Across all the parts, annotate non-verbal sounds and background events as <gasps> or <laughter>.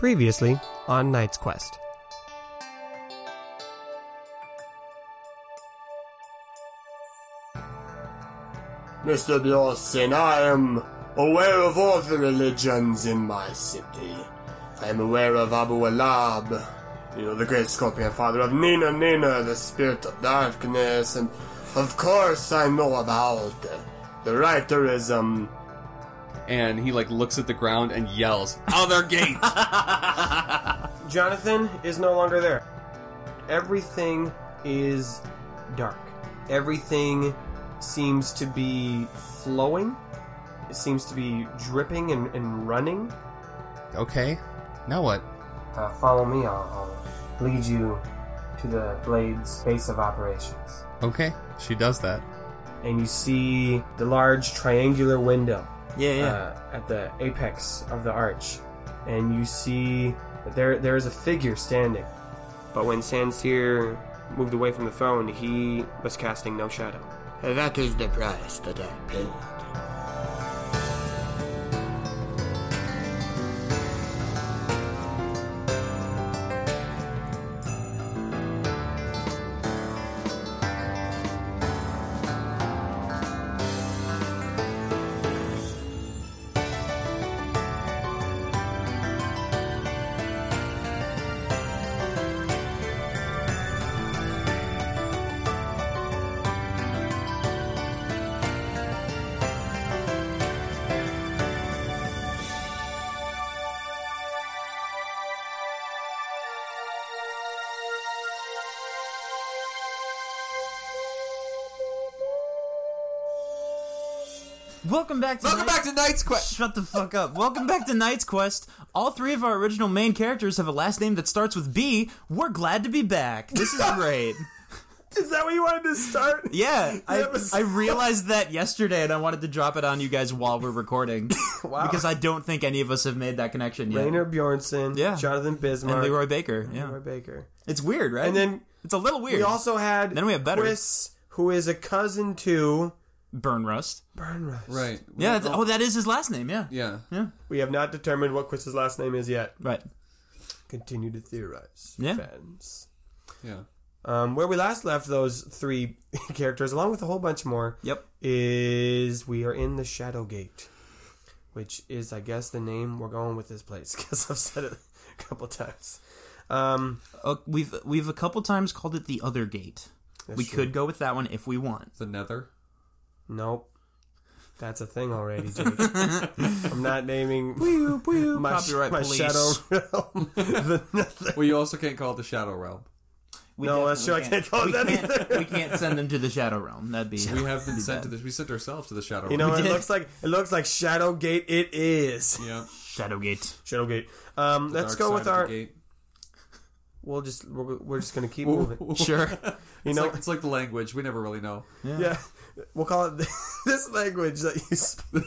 Previously on Knight's Quest. Mr. Bjornson, I am aware of all the religions in my city. I am aware of Abu Alab, you know, the great scorpion father of Nina Nina, the spirit of darkness, and of course I know about the writerism. And he like looks at the ground and yells, "Other gate!" <laughs> Jonathan is no longer there. Everything is dark. Everything seems to be flowing. It seems to be dripping and, and running. Okay. Now what? Uh, follow me. I'll, I'll lead you to the Blade's base of operations. Okay. She does that. And you see the large triangular window Yeah, yeah. uh, at the apex of the arch, and you see that there there is a figure standing. But when Sanseer moved away from the throne, he was casting no shadow. That is the price that I paid. Back to Welcome Knight- back to Knight's Quest. Shut the fuck up. Welcome back to Knight's Quest. All three of our original main characters have a last name that starts with B. We're glad to be back. This is great. <laughs> Is that what you wanted to start? Yeah, I, was- I realized that yesterday and I wanted to drop it on you guys while we're recording. <laughs> Wow. Because I don't think any of us have made that connection yet. Rainer Bjornson, Yeah. Jonathan Bismarck, and Leroy Baker. Yeah. Leroy Baker. It's weird, right? And then it's a little weird. we also had Then we have better. Chris, who is a cousin to Burn Rust. Burnrust. Right. Yeah, that's, oh, that is his last name, yeah. Yeah. Yeah. We have not determined what Chris's last name is yet. Right. Continue to theorize, Yeah. fans. Yeah. Um, where we last left those three <laughs> characters, along with a whole bunch more, Yep. is we are in the Shadow Gate, which is, I guess, the name we're going with this place <laughs> because I've said it a couple times. Um, Uh, we've we've a couple times called it the other gate. we true. could go with that one if we want. The Nether. Nope, that's a thing already, Jake. <laughs> I'm not naming <laughs> my, Copyright my police. Shadow Realm. <laughs> the Nether. Well, you also can't call it the Shadow Realm. We No, that's true. I definitely can't call it we that can't, either. we can't send them to the Shadow Realm. That'd be We have been be sent bad. to this. We sent ourselves to the Shadow Realm. You Realm. know, it did. looks like it looks like Shadow Gate. It is Yeah. Shadowgate. Shadow Gate. Um, let's Dark go side with of the our. gate. We'll just we're, we're just gonna keep moving. Sure. You It's know, like, it's like the language. We never really know. Yeah, we'll call it <laughs> this language that you speak.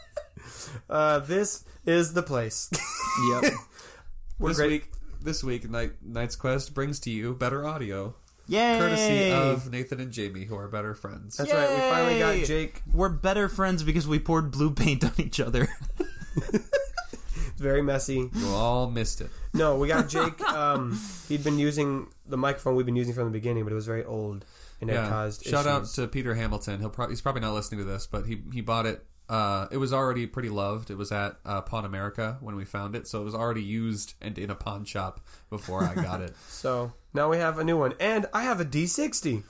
<laughs> uh, this is the place. <laughs> yep. We're this great. week, this week, Night Knight's Quest brings to you better audio, Yay! courtesy of Nathan and Jamie, who are better friends. That's right. We finally got Jake. We're better friends because we poured blue paint on each other. It's very messy. You all missed it. No, we got Jake. Um, he'd been using the microphone we've been using from the beginning, but it was very old and it Yeah. caused Shout out to Peter Hamilton. He'll probably he's probably not listening to this, but he he bought it. Uh, it was already pretty loved. It was at uh, Pawn America when we found it, so it was already used and in a pawn shop before I got it. <laughs> So now we have a new one, and I have a D60,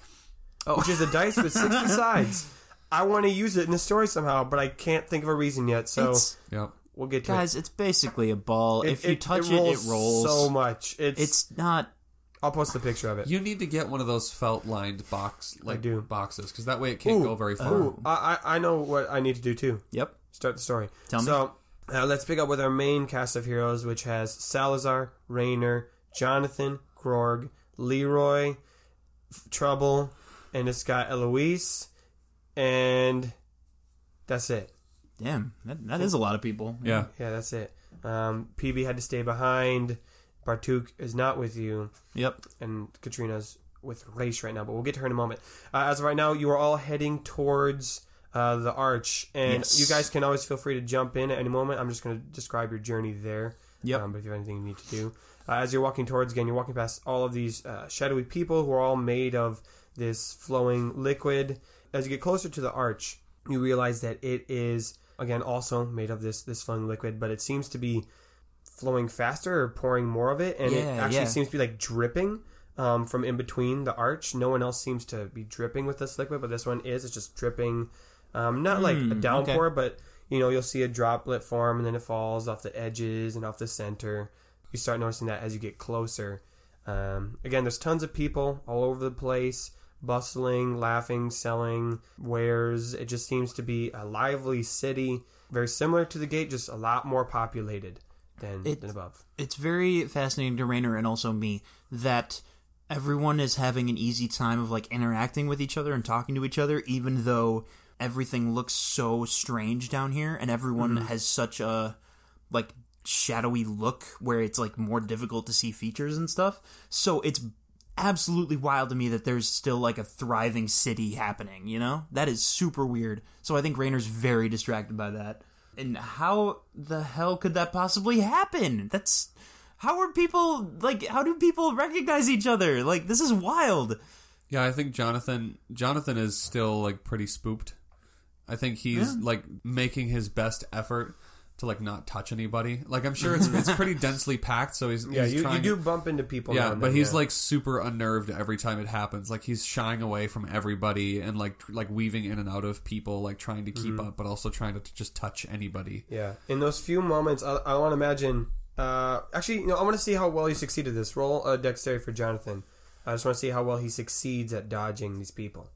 which is a dice with 60 <laughs> sides. I want to use it in the story somehow, but I can't think of a reason yet. So It's- Yep. we'll get to it. guys, it's basically a ball. it. if you touch it, it rolls. so much. It's, it's not. I'll post a picture of it. You need to get one of those felt lined box like do. boxes because that way it can't Ooh, go very far. Ooh, I, I I know what I need to do too. Yep. Start the story. Tell me. So uh, let's pick up with our main cast of heroes, which has Salazar, Rainer, Jonathan, Grog, Leroy, F- Trouble, and it's got Eloise, and that's it. Damn, that, that is a lot of people. Yeah. Yeah, that's it. Um, PB had to stay behind. Bartuk is not with you, Yep. and Katrina's with Raish right now, but we'll get to her in a moment. Uh, as of right now, you are all heading towards uh, the arch, and Yes. you guys can always feel free to jump in at any moment. I'm just going to describe your journey there. Yep. Um, but if you have anything you need to do, uh, as you're walking towards again, you're walking past all of these uh, shadowy people who are all made of this flowing liquid. As you get closer to the arch, you realize that it is again also made of this this flowing liquid, but it seems to be flowing faster or pouring more of it, and it actually yeah. seems to be like dripping um, from in between the arch. No one else seems to be dripping with this liquid, but this one is. It's just dripping, um, not like a Hmm, downpour, but you know you'll see a droplet form, and then it falls off the edges and off the center. You start noticing that as you get closer. Um, again, there's tons of people all over the place, bustling, laughing, selling wares. It just seems to be a lively city, very similar to the gate, just a lot more populated than, It- than above. it's very fascinating to Rainer and also me that everyone is having an easy time of like interacting with each other and talking to each other, even though everything looks so strange down here and everyone mm-hmm. has such a like shadowy look where it's like more difficult to see features and stuff. So it's absolutely wild to me that there's still like a thriving city happening, you know? That is super weird. So I think Rainer's very distracted by that. And how the hell could that possibly happen? That's how are people like how do people recognize each other? Like this is wild. Yeah, I think Jonathan Jonathan is still like pretty spooked. I think he's like making his best effort to like not touch anybody. Like I'm sure it's it's pretty <laughs> densely packed, so he's Yeah, he's you, you do bump into people. yeah, but then, he's yeah. like super unnerved every time it happens. Like he's shying away from everybody and like like weaving in and out of people, like trying to keep Mm-hmm. up, but also trying to t- just touch anybody. Yeah, in those few moments, I, I want to imagine. Uh, actually, you know, I want to see how well he succeeded this. Roll a dexterity for Jonathan. I just want to see how well he succeeds at dodging these people.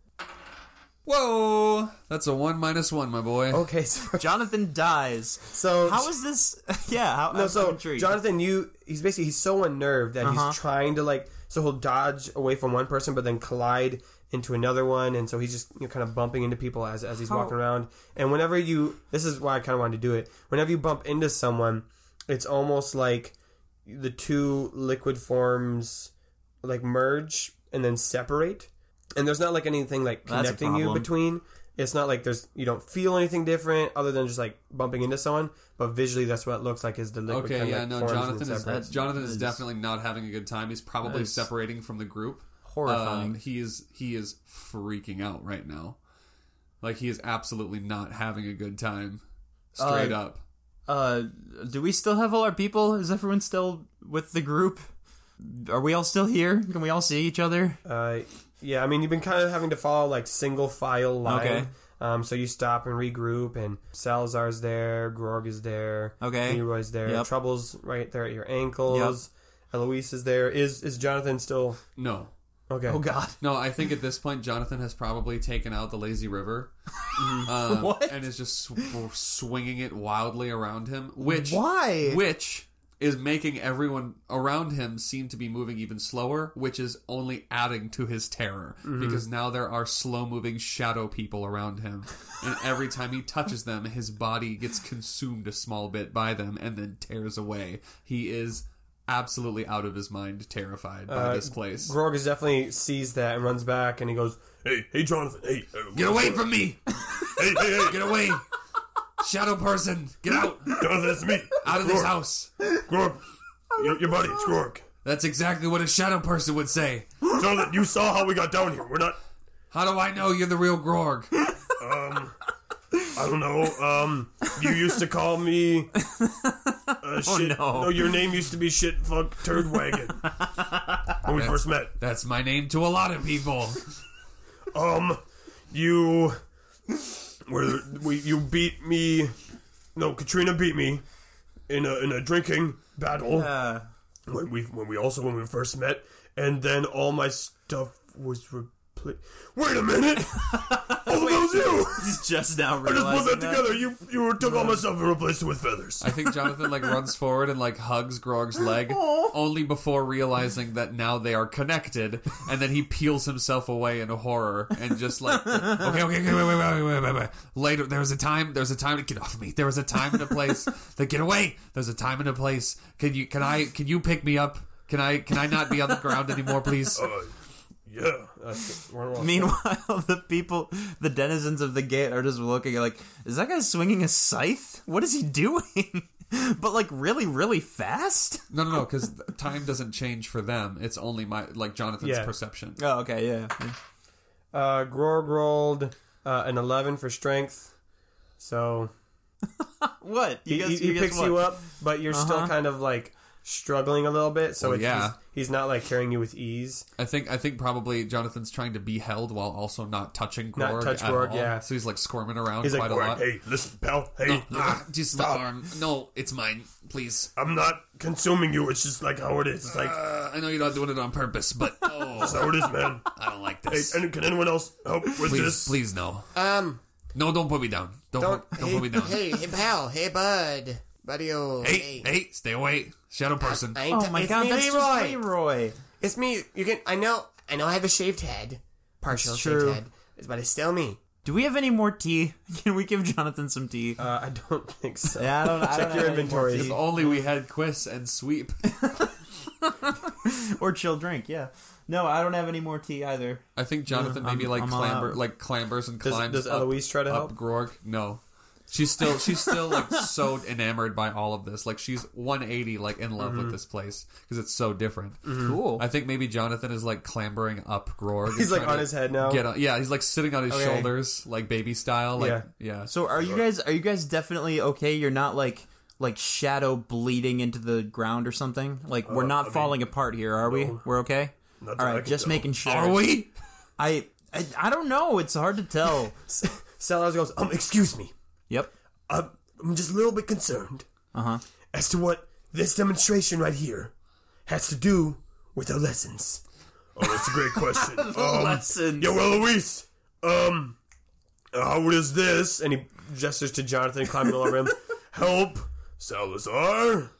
Whoa, that's a one minus one, my boy. Okay, so, <laughs> Jonathan dies. so How is this? <laughs> Yeah, how, no, I'm so intrigued. Jonathan, you he's basically he's so unnerved that Uh-huh. he's trying to like so he'll dodge away from one person, but then collide into another one, and so he's just you know, kind of bumping into people as as he's How- walking around. And whenever you, this is why I kind of wanted to do it. Whenever you bump into someone, it's almost like the two liquid forms like merge and then separate, and there's not like anything like That's a connecting you problem. between. It's not like there's you don't feel anything different other than just like bumping into someone, but visually that's what it looks like is the liquid. Okay, kinda, yeah, like, no, forms and Jonathan is separates. Jonathan is Is- definitely not having a good time. He's probably Is- separating from the group. horrifying. Uh, he is he is freaking out right now. Like he is absolutely not having a good time. Straight Uh, up. Uh, do we still have all our people? Is everyone still with the group? Are we all still here? Can we all see each other? Uh, yeah, I mean, you've been kind of having to follow like single file line. Okay. Um, so you stop and regroup, and Salazar's there, Grog is there, Okay. Leroy's there, Yep. Trouble's right there at your ankles, Eloise is there. Is is Jonathan still No. okay? Oh God! No, I think at this point Jonathan has probably taken out the lazy river, <laughs> um, What? and is just sw- swinging it wildly around him. Which Why? Which is making everyone around him seem to be moving even slower, which is only adding to his terror because now there are slow moving shadow people around him, <laughs> and every time he touches them, his body gets consumed a small bit by them and then tears away. He is absolutely out of his mind, terrified by Uh, this place. Grog is definitely sees that and runs back, and he goes, Hey, hey, Jonathan. Hey, uh, Get away from me! <laughs> Hey, hey, hey, Get away! Shadow person, get out! Jonathan, it's me. Out of this house! Grog. Your, your buddy, it's Grog. That's exactly what a shadow person would say. Jonathan, you saw how we got down here. We're not. How do I know you're the real Grog? Um, I don't know. Um, you used to call me. Uh, <laughs> shit. no. your name used to be shit fuck turd wagon when we first met. That's my name to a lot of people. Um, you were we you beat me. No, Katrina beat me in a in a drinking battle Uh, when we when we also when we first met, and then all my stuff was replaced. Wait a minute! <laughs> oh, that was you! he's just now realizing I just put that together. You you took all my stuff and replaced it with feathers. I think Jonathan like runs forward and like hugs Grog's <laughs> leg, only before realizing that now they are connected, and then he peels himself away in horror and just like, <laughs> okay, okay, okay, wait, wait, wait, wait, wait, wait. Later, there was a time, there was a time to get off of me. There was a time and a place to get away. There's a time and a place. Can you, can I, can you pick me up? Can I, can I not be on the ground anymore, please? Uh, yeah. That's, we're Meanwhile, <laughs> the people, the denizens of the gate, are just looking like, is that guy swinging a scythe? What is he doing? <laughs> but like really, really fast. No, no, no, <laughs> because time doesn't change for them. It's only my like Jonathan's Yeah. perception. Oh, okay, yeah. Uh, Grog rolled uh, an 11 for strength. So What? he, guys- he, he guys picks what? you up, but you're still Uh-huh. kind of like struggling a little bit. So Well, it's, yeah. he's, he's not like carrying you with ease. I think I think probably Jonathan's trying to be held while also not touching Not Grog. touch at Grog, all. yeah. So he's like squirming around He's like, a lot. hey, listen, pal. Hey, No, ah, just the Stop. arm. No, it's mine. Please. I'm not consuming you. It's just like how it is. It's like Uh, I know you're not doing it on purpose, but <laughs> oh, that's how it is, man. I don't like Hey, this. and can anyone else help with please, this? please, no, Um, no, don't put me down. Don't don't. put, don't hey, put me down. hey, hey, pal. Hey, bud. Buddy, oh. Hey, hey, stay away, Shadow Person. I ain't Oh my it's god, me, that's Leroy. just Leroy. It's me. You can. I know. I know. I have a shaved head, partial That's shaved true. head, but it's still me. Do we have any more tea? <laughs> Can we give Jonathan some tea? Uh, I don't think so. yeah, I don't. I Check don't your have any more inventory. If tea. only we had Quiz and Sweep. <laughs> or chill drink. Yeah. No, I don't have any more tea either. I think Jonathan I'm- maybe like I'm all clamber, out. like clambers and Does, climbs. does up, Eloise try to up help? Grog? No. She's still she's still like <laughs> so enamored by all of this. Like she's 180 like in love Mm-hmm. with this place because it's so different. Cool. I think maybe Jonathan is like clambering up Grog. <laughs> He's like on his head now. Get on, yeah, he's like sitting on his Okay. shoulders, like baby style. Like Yeah. yeah. so are you guys? Are you guys definitely okay? You're not like like shadow bleeding into the ground or something. Like we're not falling apart here, are we? We're okay. Not All that I right, can just tell. making sure. Are we? I, I I don't know. It's hard to tell. <laughs> Salaz goes, Um, excuse me. Yep. I'm, I'm just a little bit concerned Uh huh. as to what this demonstration right here has to do with our lessons. Oh, that's a great question. <laughs> um, Lessons. yo, Eloise. Um, how does this and he gestures to Jonathan climbing all over him. <laughs> help Salazar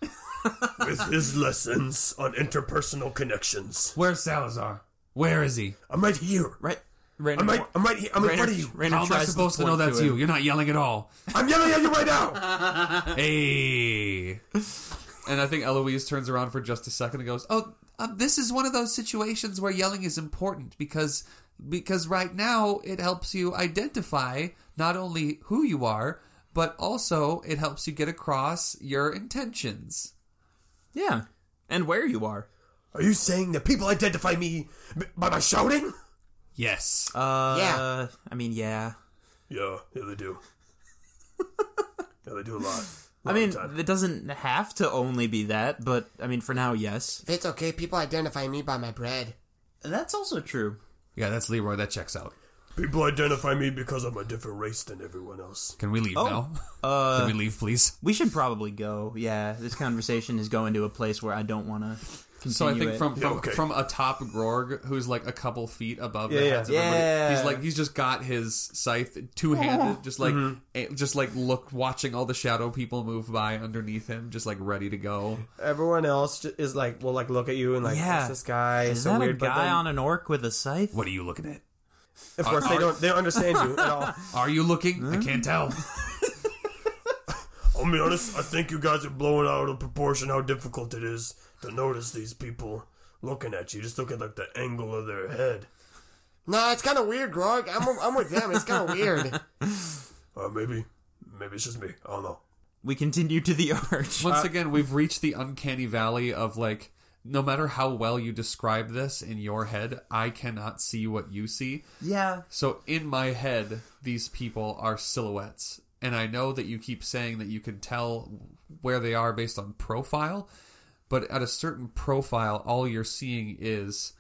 with his lessons on interpersonal connections? Where's Salazar? Where is he? I'm right here. Right. Rainer, I'm right. I'm right here. I'm in front of you. Rainer How am I supposed to know that's him. you? You're not yelling at all. I'm yelling at you right now. <laughs> Hey. And I think Eloise turns around for just a second and goes, "Oh, uh, this is one of those situations where yelling is important because because right now it helps you identify not only who you are, but also it helps you get across your intentions." Yeah. And where you are. Are you saying that people identify me by my shouting? Yes. Uh. Yeah. I mean, yeah. Yeah, yeah, they do. <laughs> yeah, they do a lot. I mean, it doesn't have to only be that, but I mean, for now, yes. If it's okay, people identify me by my bread. That's also true. yeah, that's Leroy. That checks out. People identify me because I'm a different race than everyone else. Can we leave Oh. now? <laughs> Uh, Can we leave, please? we should probably go. Yeah, this conversation is going to a place where I don't want to continue So I think it. from from, Yeah, okay. from atop Grog, who's like a couple feet above Yeah, the yeah. heads of everybody, Yeah. he's like he's just got his scythe two handed, just like eh, just like look watching all the shadow people move by underneath him, just like ready to go. Everyone else is like, will like look at you and like, Yeah. this guy? is so that weird. a guy then, on an orc with a scythe? What are you looking at? of course, they don't. They don't understand you at all. <laughs> Are you looking? I can't tell. <laughs> I'll be honest, I think you guys are blowing out of proportion how difficult it is to notice these people looking at you. Just look at like the angle of their head. No, it's kind of weird, Grog. I'm, I'm with them. It's kind of weird. <laughs> Uh, maybe, maybe it's just me. I don't know. We continue to the <laughs> arch. Once again, we've reached the uncanny valley of like, no matter how well you describe this in your head, I cannot see what you see. Yeah. So in my head, these people are silhouettes. And I know that you keep saying that you can tell where they are based on profile, but at a certain profile, all you're seeing is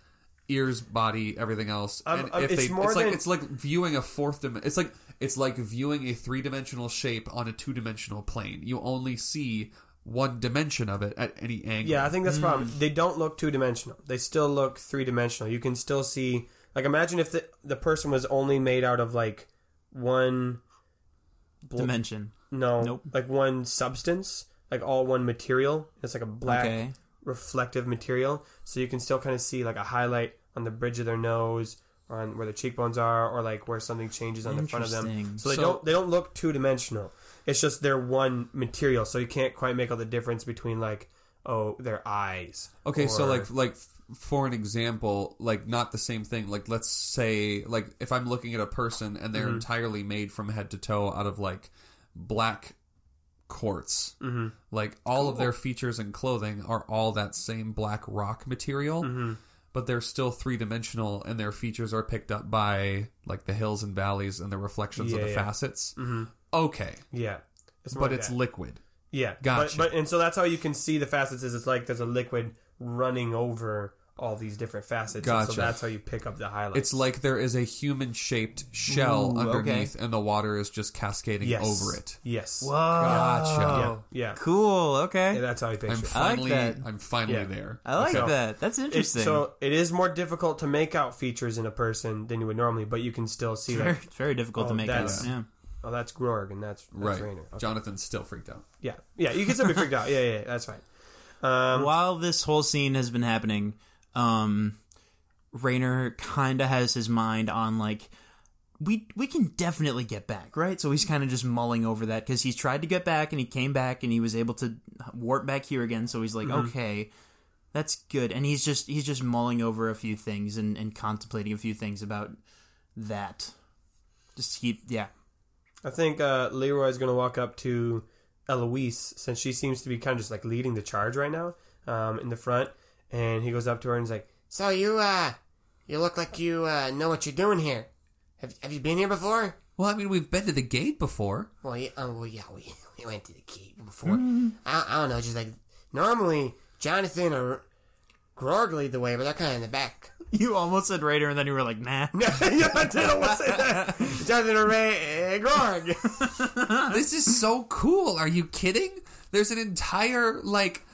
ears, body, everything else. Um, and um, if it's they, more it's like than- it's like viewing a fourth dimension. It's like it's like viewing a three dimensional shape on a two dimensional plane. You only see one dimension of it at any angle. Yeah, I think that's the problem. They don't look two dimensional. They still look three dimensional. You can still see like imagine if the the person was only made out of like one Dimension. no Nope. like one substance, like all one material. It's like a black Okay. reflective material. So you can still kind of see like a highlight on the bridge of their nose or on where the cheekbones are or like where something changes on the front of them. So they So- don't they don't look two dimensional. It's just they're one material. So you can't quite make all the difference between like oh their eyes. Okay, so like like for an example, like not the same thing. Like let's say like if I'm looking at a person and they're mm-hmm. entirely made from head to toe out of like black quartz. Mm-hmm. Like all of their features and clothing are all that same black rock material, Mm-hmm. but they're still three dimensional, and their features are picked up by like the hills and valleys and the reflections of the yeah. facets. Mm-hmm. Okay, Yeah. It's but like it's that. liquid. Yeah, Gotcha. But, but and so that's how you can see the facets. Is it's like there's a liquid running over all these different facets. and Gotcha. So that's how you pick up the highlights. It's like there is a human shaped shell Ooh, okay. underneath, and the water is just cascading yes. over it. Yes. Whoa. Gotcha. Yeah. Yeah. Cool. Okay. Yeah, that's how you picture I'm it. I like that. I'm finally Yeah. there. I like So- that. That's It's- interesting. so it is more difficult to make out features in a person than you would normally, but you can still see very, like, it's very difficult to Oh, make out. Yeah. oh, that's Grog and that's, that's Right. Rainer. Okay. Jonathan's still freaked out. Yeah, yeah, you can still be freaked out. Yeah, yeah, yeah, that's fine. Um, While this whole scene has been happening, um, Rainer kind of has his mind on like we we can definitely get back, right? So he's kind of just mulling over that because he's tried to get back and he came back and he was able to warp back here again. So he's like, okay, that's good, and he's just he's just mulling over a few things and, and contemplating a few things about that. Just keep yeah. I think uh, Leroy's going to walk up to Eloise since she seems to be kind of just like leading the charge right now um, in the front, and he goes up to her and he's like, So you, uh, you look like you, uh, know what you're doing here. Have, have you been here before? Well, I mean, we've been to the gate before. Well, yeah, oh, well, yeah, we, <laughs> we went to the gate before. I, I don't know, just like, normally, Jonathan or Grog lead the way, but they're kind of in the back. You almost said Rainer, and then you were like, nah. <laughs> yeah, I didn't want say that. <laughs> Jonathan or Ray, uh, Grog. this is so cool. Are you kidding? There's an entire like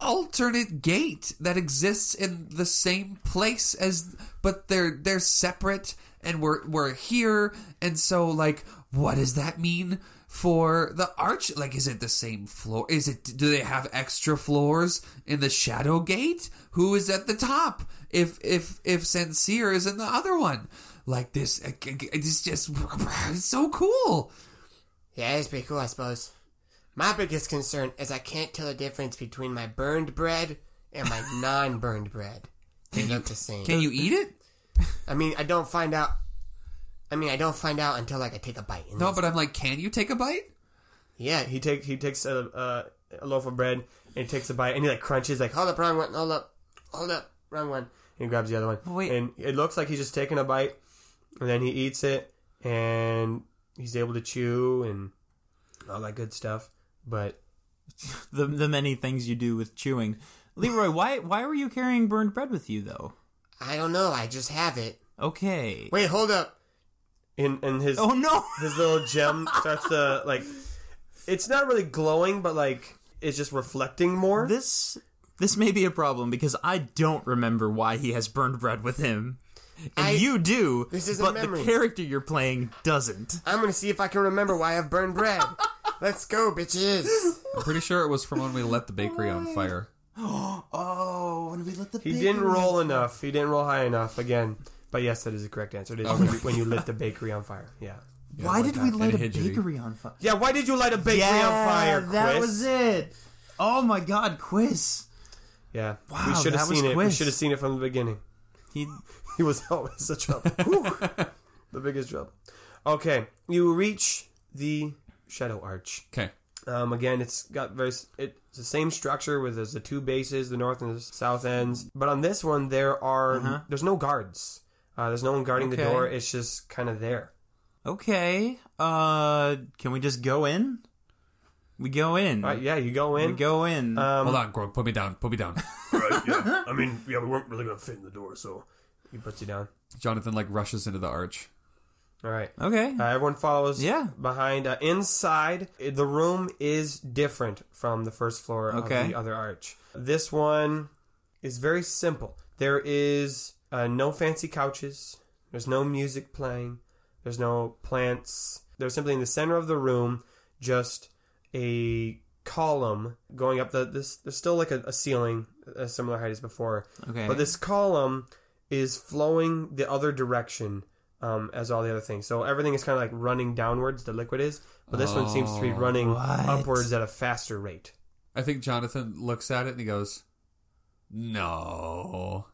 alternate gate that exists in the same place as but they're they're separate and we're we're here. And so like what does that mean for the arch like is it the same floor? Is it do they have extra floors in the shadow gate? Who is at the top if if if sincere is in the other one? Like this it's just <laughs> it's so cool. Yeah, it's pretty cool, I suppose. My biggest concern is I can't tell the difference between my burned bread and my <laughs> non-burned bread. They look the same. can you eat it I mean, I don't find out. I mean, I don't find out until like I take a bite. And No, but I'm like, can you take a bite? yeah, He take he takes a, a, a loaf of bread and he takes a bite and he like crunches like hold up, wrong one. Hold up, hold up, wrong one. and he grabs the other one. Wait. And it looks like he's just taking a bite and then he eats it and he's able to chew and all that good stuff. But <laughs> the the many things you do with chewing. Leroy, why why were you carrying burned bread with you though? I don't know. I just have it. Okay. Wait, hold up. in in his Oh no. <laughs> his little gem starts to like it's not really glowing but like it's just reflecting more. This this may be a problem because I don't remember why he has burned bread with him. And I- you do, This is a but memory. the character you're playing doesn't. I'm gonna see if I can remember why I have burned bread. <laughs> Let's go, bitches. <laughs> I'm pretty sure it was from when we let the bakery on oh fire. <gasps> Oh, when we let the He didn't roll enough. He didn't roll high enough again. But yes, that is the correct answer. It is when, you, when you lit the bakery on fire. Yeah. Why did we light a And Hidgety. bakery on fire? Yeah, why did you light a bakery on fire, that was it. Oh my god, quiz. Yeah. Wow, we should have that was seen it. We Quiz. should have seen it from the beginning. He <laughs> He was always the trouble. Whew. <laughs> the biggest trouble. Okay, you reach the Shadow Arch. Okay. Um, again, it's got very it's the same structure with there's the two bases, the north and the south ends. But on this one, there are there's no guards. Uh, there's no one guarding the door. It's just kind of there. Okay. Uh can we just go in? We go in. All right, yeah, you go We in. go in. Um, Hold on, Grog. Put me down. Put me down. <laughs> right, yeah. I mean, yeah, we weren't really gonna fit in the door, so he puts you down. Jonathan like rushes into the arch. All right. okay. Uh, everyone follows Yeah. behind. Uh, inside, the room is different from the first floor Okay. of the other arch. This one is very simple. There is uh, no fancy couches. There's no music playing. There's no plants. There's simply in the center of the room just a column going up the this there's still like a, a ceiling a similar height as before Okay. but this column is flowing the other direction um, as all the other things. So everything is kind of like running downwards. The liquid is, but this one seems to be running what? upwards at a faster rate. I think Jonathan looks at it and he goes, "No,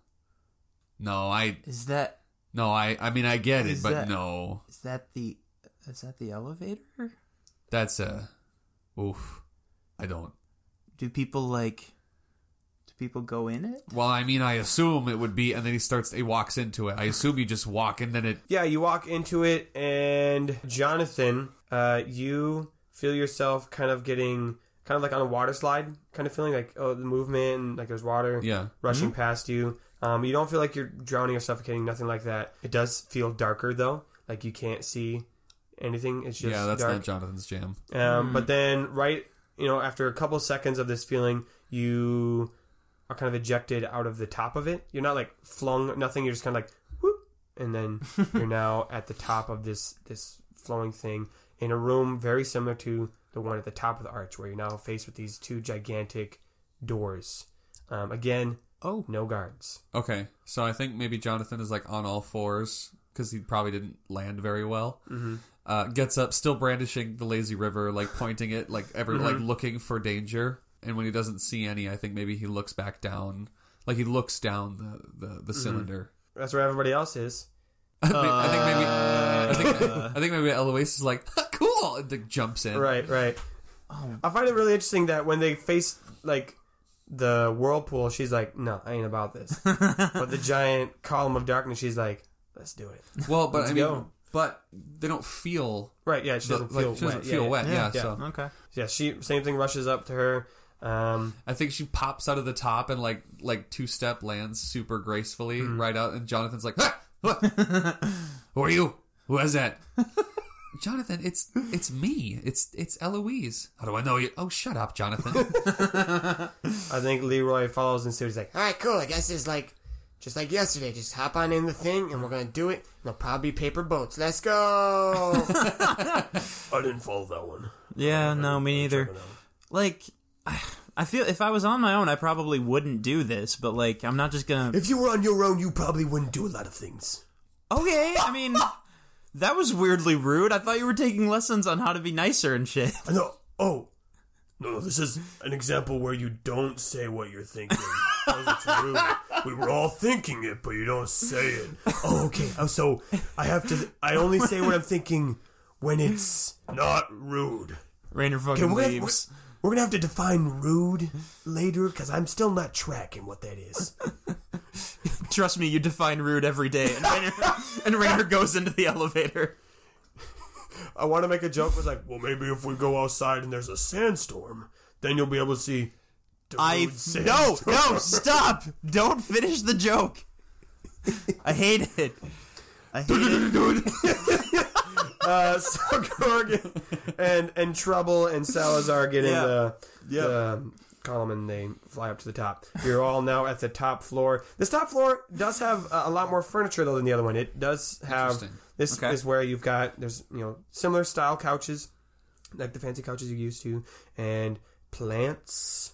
no, I, Is that no, I, I mean, I get it, Is but that- no, is that the is that the elevator? that's a, oof." I don't. Do people like? Do people go in it? Well, I mean, I assume it would be, and then he starts. He walks into it. I assume you just walk, and then it. Yeah, you walk into it, and Jonathan, uh, you feel yourself kind of getting kind of like on a water slide, kind of feeling like oh the movement and like there's water Yeah. rushing past you. Um, you don't feel like you're drowning or suffocating, nothing like that. It does feel darker though, like you can't see anything. It's just yeah, that's dark. not Jonathan's jam. Um, But then, right, you know, after a couple seconds of this feeling, you are kind of ejected out of the top of it. You're not like flung, nothing. You're just kind of like, whoop, and then <laughs> you're now at the top of this this flowing thing in a room very similar to the one at the top of the arch, where you're now faced with these two gigantic doors. Um, again, Oh. no guards. Okay, so I think maybe Jonathan is like on all fours because he probably didn't land very well. Mm-hmm. Uh, gets up, still brandishing the lazy river, like pointing it, like ever, like looking for danger. And when he doesn't see any, I think maybe he looks back down, like he looks down the the, the mm-hmm. cylinder. That's where everybody else is. <laughs> I think maybe I think uh, <laughs> I think maybe Eloise is like <laughs> cool, and like, jumps in. Right, right. Oh. I find it really interesting that when they face like the whirlpool, she's like, "No, I ain't about this." but the giant column of darkness, she's like, "Let's do it." Well, but Let's I mean, go. but they don't feel. Right? Yeah, she doesn't like, feel she doesn't wet. feel yeah, wet. Yeah, yeah. so Okay. Yeah, she same thing rushes up to her. Um, I think she pops out of the top and like like two step lands super gracefully Mm. right out, and Jonathan's like, "Ah! <laughs> "Who are you? Who is that?" <laughs> Jonathan, it's it's me. It's it's Eloise. How do I know you? Oh, shut up, Jonathan. <laughs> I think Leroy follows and he's like, All right, cool. I guess it's like just like yesterday. Just hop on in the thing, and we're gonna do it. And there'll probably be paper boats. Let's go. I didn't follow that one. Yeah, no, me neither. Check it out. Like, I, feel if I was on my own, I probably wouldn't do this. But like, I'm not just gonna. If you were on your own, you probably wouldn't do a lot of things. Okay, <laughs> I mean, that was weirdly rude. I thought you were taking lessons on how to be nicer and shit. I know. Oh, no, no. This is an example where you don't say what you're thinking. <laughs> 'Cause it's rude. We were all thinking it, but you don't say it. Oh, okay. Oh, so I have to. I only say what I'm thinking when it's not rude. Rainer fucking Okay, we're leaves. we're, we're gonna have to define rude later because I'm still not tracking what that is. <laughs> Trust me, you define rude every day. And Rainer, and Rainer goes into the elevator. "I want to make a joke." Was like, Well, maybe if we go outside and there's a sandstorm, then you'll be able to see. the I rude no sandstorm. no stop! Don't finish the joke. I hate it. I hate it. <laughs> uh, so Gorgon and and Trouble and Salazar get in Yeah. the, the column and they fly up to the top. You're all now at the top floor. This top floor does have a, a lot more furniture though than the other one. It does have Interesting. this Okay. is where you've got there's you know similar style couches like the fancy couches you're used to and plants.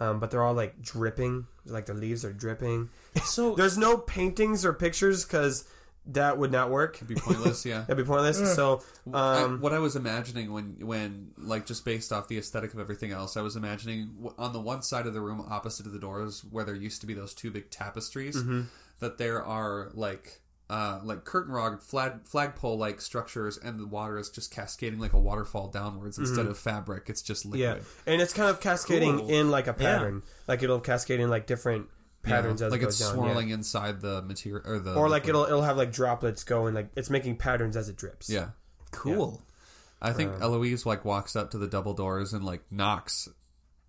Um, but they're all like dripping, like the leaves are dripping. So There's no paintings or pictures because that would not work. It'd be pointless, yeah. <laughs> That'd be pointless. So, I- um, what I was imagining when, when, like, just based off the aesthetic of everything else, I was imagining on the one side of the room, opposite of the doors, where there used to be those two big tapestries, Mm-hmm. that there are like, uh, like curtain rod, flag flagpole like structures, and the water is just cascading like a waterfall downwards instead of fabric. It's just liquid. Mm-hmm. yeah, and it's kind of cascading Cool. in like a pattern. Like it'll cascade in like different Yeah, patterns as like it goes it's down. yeah. swirling inside the material or the Or like liquid. it'll it'll have like droplets going. Like it's making patterns as it drips. yeah. cool. I think Um, Eloise like walks up to the double doors and like knocks,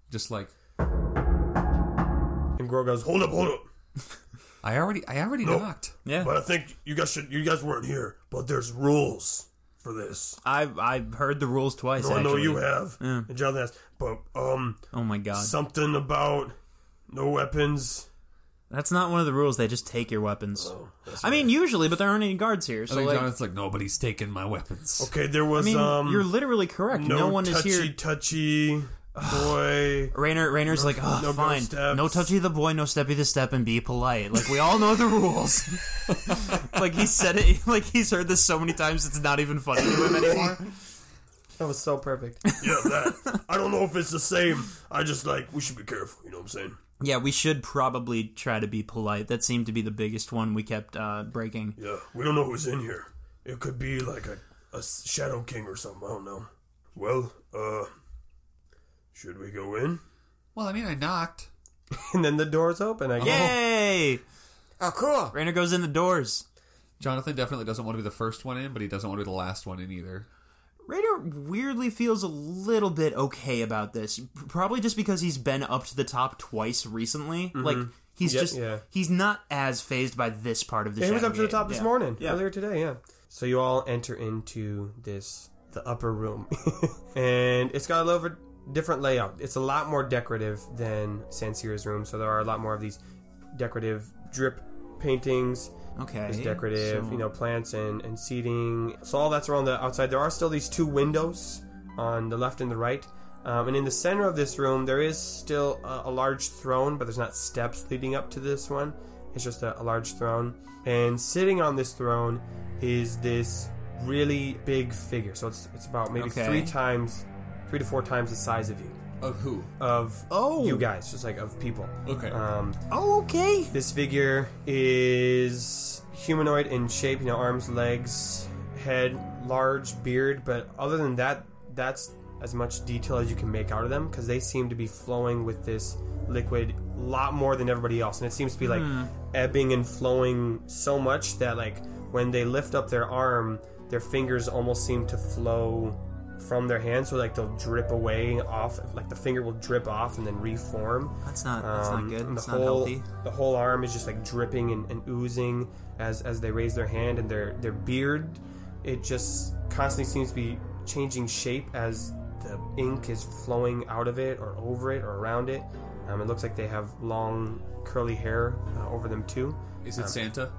just like And Gro goes, Hold up, hold up. <laughs> I already I already knocked. Yeah, But I think you guys should. You guys weren't here, but there's rules for this. I've I've heard the rules twice. No, I know actually. you have. And Jonathan has. But um, Oh my god, something about no weapons. That's not one of the rules. They just take your weapons. Oh, that's I mean, usually, but there aren't any guards here. I So think like, Jonathan's like nobody's taking my weapons. okay. There was I mean, um. you're literally correct. no, No, one is touchy, here. touchy touchy boy. <sighs> Rainer, Rainer's like, oh, no fine, no touchy the boy, no steppy the step, and be polite. Like we all know the rules. <laughs> like he said it, <laughs> like he's heard this so many times, it's not even funny to him anymore. "That was so perfect." Yeah, that. I don't know if it's the same. I just like we should be careful. You know what I'm saying? Yeah, we should probably try to be polite. That seemed to be the biggest one we kept uh, breaking. Yeah, we don't know who's in here. It could be like a, a shadow king or something. I don't know. Well, uh, Should we go in? Well, I mean, I knocked. <laughs> And then the doors open. I guess. Yay! Oh, cool. Rainer goes in the doors. Jonathan definitely doesn't want to be the first one in, but he doesn't want to be the last one in either. Rainer weirdly feels a little bit okay about this. Probably just because he's been up to the top twice recently. Mm-hmm. Like he's Yep, just yeah. he's not as phased by this part of the. Yeah, he was up to the top this Yeah. morning, Yeah. earlier today. Yeah. So you all enter into this the upper room, <laughs> and it's got a little different layout. It's a lot more decorative than Sansira's room. So there are a lot more of these decorative drip paintings. Okay. There's decorative, so- you know, plants and, and seating. So all that's around the outside. There are still these two windows on the left and the right. Um, and in the center of this room, there is still a, a large throne, but there's not steps leading up to this one. It's just a, a large throne. And sitting on this throne is this really big figure. So it's, it's about maybe Okay. three times, three to four times the size of you. Of who? Of Oh. you guys, just like of people. Okay. Um, Oh, okay. this figure is humanoid in shape, you know, arms, legs, head, large beard, but other than that, that's as much detail as you can make out of them because they seem to be flowing with this liquid a lot more than everybody else. And it seems to be like ebbing and flowing so much that, like, when they lift up their arm, their fingers almost seem to flow from their hand, so like they'll drip away off, like the finger will drip off and then reform. That's not that's Um, not good. That's the not whole, healthy. The whole arm is just like dripping and, and oozing as as they raise their hand, and their their beard, it just constantly seems to be changing shape as the ink is flowing out of it or over it or around it. Um, it looks like they have long curly hair uh, over them too. Is it Santa?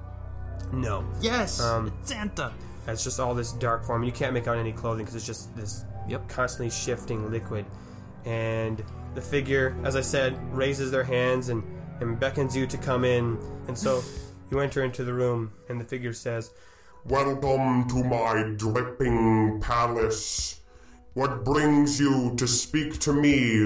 No, Yes. Um, it's Santa. It's just all this dark form. You can't make out any clothing because it's just this Yep. constantly shifting liquid. And the figure, as I said, raises their hands and, and beckons you to come in. And so <laughs> you enter into the room, and the figure says, Welcome to my dripping palace. What brings you to speak to me?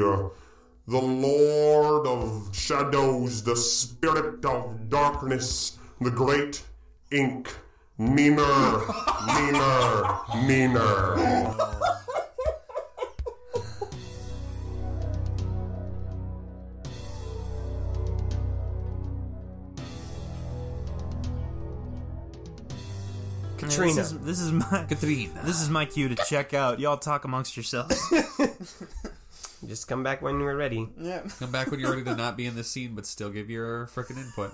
The Lord of Shadows, the Spirit of Darkness, the Great Ink. Meaner, meaner, meaner. Katrina. This is, this is my Katrina. this is my cue to check out. Y'all talk amongst yourselves. <laughs> Just come back when you're ready. Yeah. Come back when you're ready to not be in the scene, but still give your frickin' input.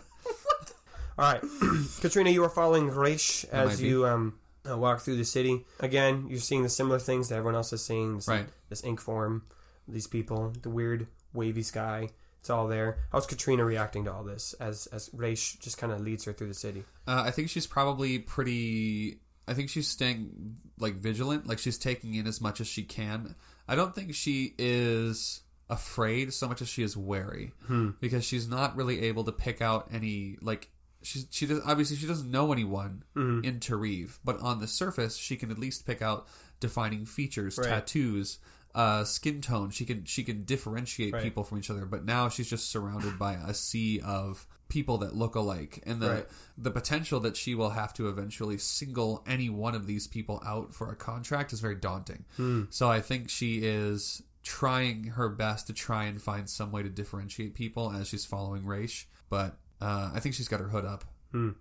All right, <clears throat> Katrina, you are following Raish as you um, uh, walk through the city. Again, you're seeing the similar things that everyone else is seeing. This, Right. This ink form, these people, the weird wavy sky. It's all there. How's Katrina reacting to all this as as Raish just kind of leads her through the city? Uh, I think she's probably pretty. I think she's staying like vigilant, like she's taking in as much as she can. I don't think she is afraid so much as she is wary because she's not really able to pick out any like she's she does obviously she doesn't know anyone in Tareve, but on the surface she can at least pick out defining features, Right. tattoos, uh, skin tone. She can she can differentiate Right. people from each other. But now she's just surrounded by a sea of people that look alike, and the Right. the potential that she will have to eventually single any one of these people out for a contract is very daunting. So I think she is trying her best to try and find some way to differentiate people as she's following Raish. But uh, I think she's got her hood up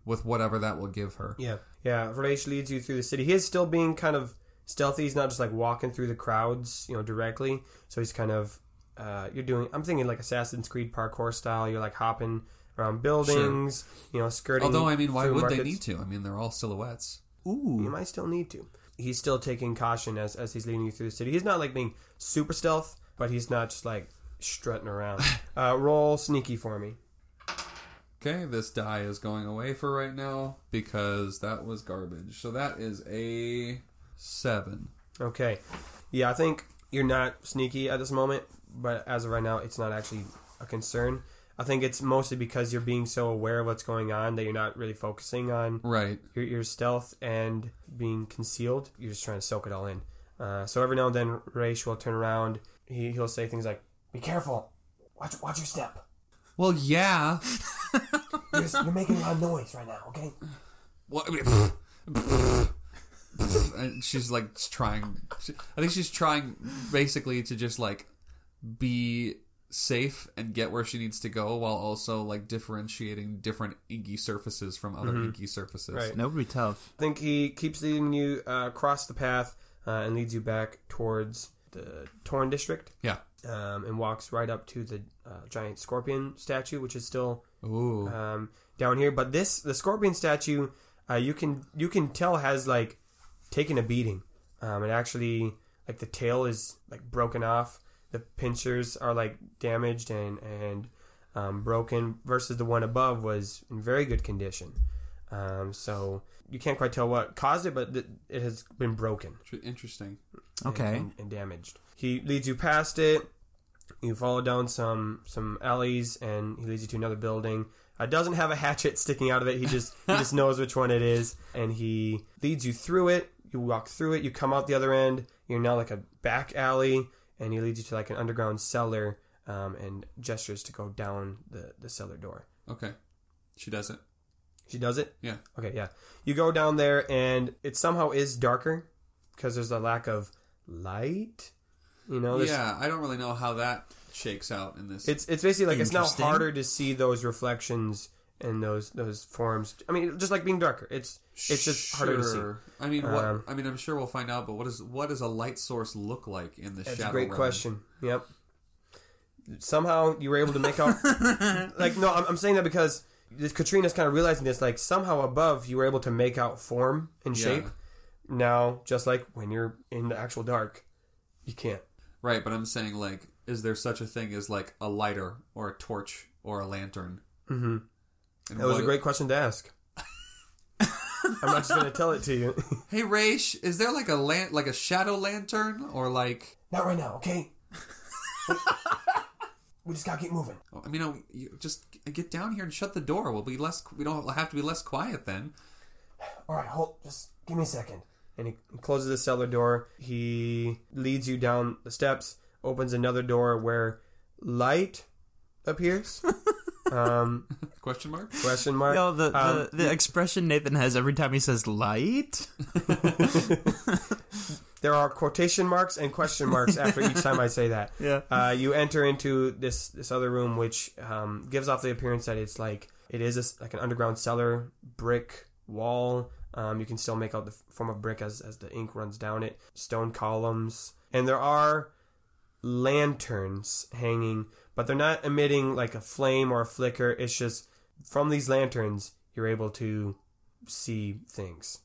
with whatever that will give her. Yeah, yeah. Raish leads you through the city. He is still being kind of stealthy. He's not just like walking through the crowds, you know, directly. So he's kind of uh, you're doing. I'm thinking like Assassin's Creed parkour style. You're like hopping around buildings, you know, skirting. Although I mean, why would they need to? I mean, they're all silhouettes. Ooh. You might still need to. He's still taking caution as as he's leading you through the city. He's not like being super stealth, but he's not just like strutting around. <laughs> uh, roll sneaky for me. Okay, this die is going away for right now because that was garbage. So that is a seven. Okay. Yeah, I think you're not sneaky at this moment, but as of right now, it's not actually a concern. I think it's mostly because you're being so aware of what's going on that you're not really focusing on Right. your, your stealth and being concealed. You're just trying to soak it all in. Uh, so every now and then, Raish will turn around. He, he'll say things like, Be careful. Watch, watch your step. Well, yeah. You're, you're making a lot of noise right now, okay? What? <laughs> and she's like trying. She, I think she's trying basically to just like be safe and get where she needs to go while also like differentiating different inky surfaces from other inky surfaces. Right. That would be tough. I think he keeps leading you uh, across the path uh, and leads you back towards the Torn district Yeah. um, and walks right up to the uh, giant scorpion statue, which is still Ooh. um, down here. But this, the scorpion statue, uh, you can you can tell has like taken a beating. Um, it actually like the tail is like broken off. The pincers are like damaged and and um, broken. Versus the one above was in very good condition. Um, so you can't quite tell what caused it, but th- it has been broken Tr- Interesting. Okay. and, and damaged. He leads you past it. You follow down some some alleys, and he leads you to another building. Uh, doesn't have a hatchet sticking out of it. He just he just <laughs> knows which one it is, and he leads you through it. You walk through it. You come out the other end. You're now like a back alley, and he leads you to like an underground cellar, um, and gestures to go down the the cellar door. Okay. She does it. She does it. Yeah. Okay, yeah. You go down there, and it somehow is darker because there's a lack of light. You know, there's- Yeah, I don't really know how that shakes out in this. It's it's basically like it's now Interesting. harder to see those reflections and those those forms. I mean, just like being darker, it's it's just harder to see. Sure. I mean, what? Um, I mean, I'm sure we'll find out. But what does what does a light source look like in the That's shadow? a great realm? question. Yep. Somehow you were able to make out. <laughs> like no, I'm, I'm saying that because this, Katrina's kind of realizing this. Like somehow above, you were able to make out form and Yeah. shape. Now, just like when you're in the actual dark, you can't. Right, but I'm saying like, is there such a thing as like a lighter or a torch or a lantern? Mm-hmm. And That was what- a great question to ask. <laughs> I'm not just going to tell it to you. <laughs> Hey, Raish, is there like a lan- like a shadow lantern or like? not right now, okay? <laughs> we just gotta keep moving. I mean, uh, you just get down here and shut the door. We'll be less. We don't have to be less quiet then. All right, hold. Just give me a second. And he closes the cellar door. He leads you down the steps. Opens another door where light appears. <laughs> um, Question mark. question mark. Yo, the, the, Um, the expression Nathan has every time he says light. <laughs> <laughs> there are quotation marks and question marks after each time I say that. <laughs> Yeah. Uh, you enter into this this other room, which um, gives off the appearance that it's like it is a s like an underground cellar, brick wall. Um, you can still make out the form of brick as as the ink runs down it. Stone columns, and there are lanterns hanging, but they're not emitting like a flame or a flicker. It's just from these lanterns you're able to see things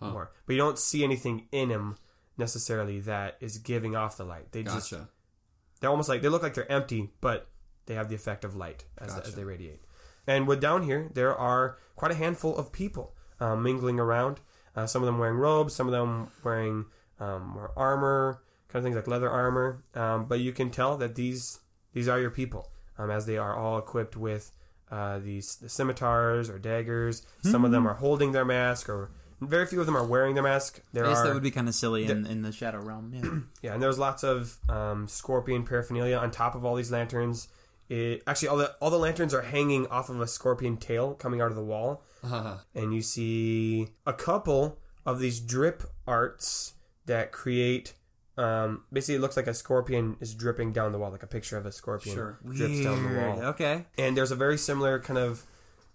Huh. more, but you don't see anything in them necessarily that is giving off the light. They just—they're almost like they look like they're empty, but they have the effect of light as, Gotcha. as they radiate. And with down here, there are quite a handful of people uh, mingling around. Uh, some of them wearing robes, some of them wearing um, more armor, kind of things like leather armor. Um, but you can tell that these these are your people, um, as they are all equipped with uh, these the scimitars or daggers. Some of them are holding their mask, or very few of them are wearing their mask. There I guess are that would be kind of silly in, in the shadow realm. Yeah. <clears throat> yeah, and there's lots of um, scorpion paraphernalia on top of all these lanterns. It, actually, all the all the lanterns are hanging off of a scorpion tail coming out of the wall, and you see a couple of these drip arts that create. Um, basically, it looks like a scorpion is dripping down the wall, like a picture of a scorpion Sure. drips down the wall Okay. and there's a very similar kind of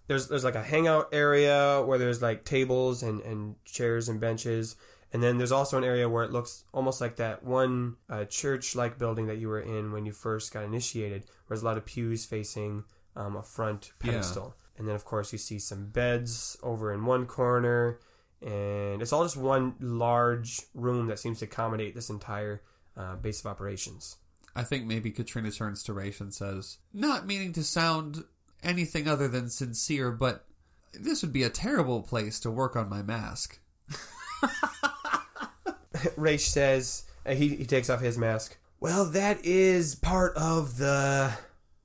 there's there's like a hangout area where there's like tables and and chairs and benches. And then there's also an area where it looks almost like that one uh, church like building that you were in when you first got initiated where there's a lot of pews facing um, a front Yeah. pedestal. And then of course you see some beds over in one corner. And it's all just one large room that seems to accommodate this entire uh, base of operations. I think maybe Katrina turns to Raish and says, "Not meaning to sound anything other than sincere, but this would be a terrible place to work on my mask." <laughs> Raish says uh, he he takes off his mask. Well, that is part of the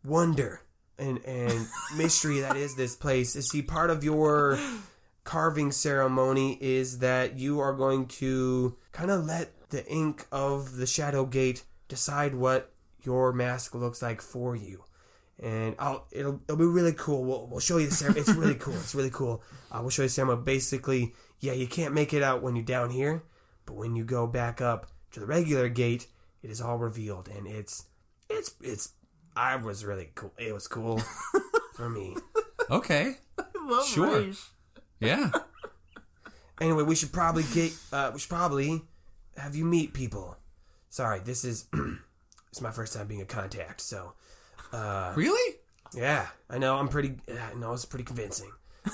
wonder and and <laughs> mystery that is this place. Is see, part of your carving ceremony is that you are going to kind of let the ink of the Shadow Gate decide what your mask looks like for you. And I'll it'll it'll be really cool. We'll, we'll show you the ceremony. It's really cool. It's really cool. Uh, we'll show you the ceremony. Basically, yeah, you can't make it out when you're down here, but when you go back up to the regular gate, it is all revealed, and it's It's it's. I was really cool. It was cool <laughs> for me. Okay. Love Sure. Raish. Yeah. <laughs> Anyway, we should probably get. Uh, we should probably have you meet people. Sorry, this is. <clears throat> it's my first time being a contact, so Really? yeah. I know. I'm pretty. I know it's pretty convincing.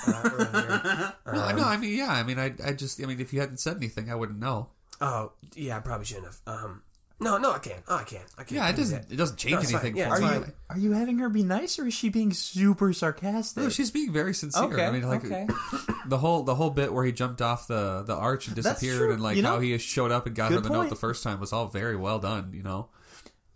Uh, <laughs> earlier. Well, I know. I mean, yeah. I mean, I, I just, I mean, if you hadn't said anything, I wouldn't know. oh yeah, I probably shouldn't have. Um, no, no, I can't. Oh, I can't. I can't. Yeah, it do doesn't, that. it doesn't change No, it's fine. anything. Yeah, for it's me. fine. Are you having her be nice, or is she being super sarcastic? No, she's being very sincere. Okay, I mean, like okay. <laughs> the whole the whole bit where he jumped off the the arch and disappeared, true. and like You know, how he showed up and got her good the note point. the first time was all very well done. You know,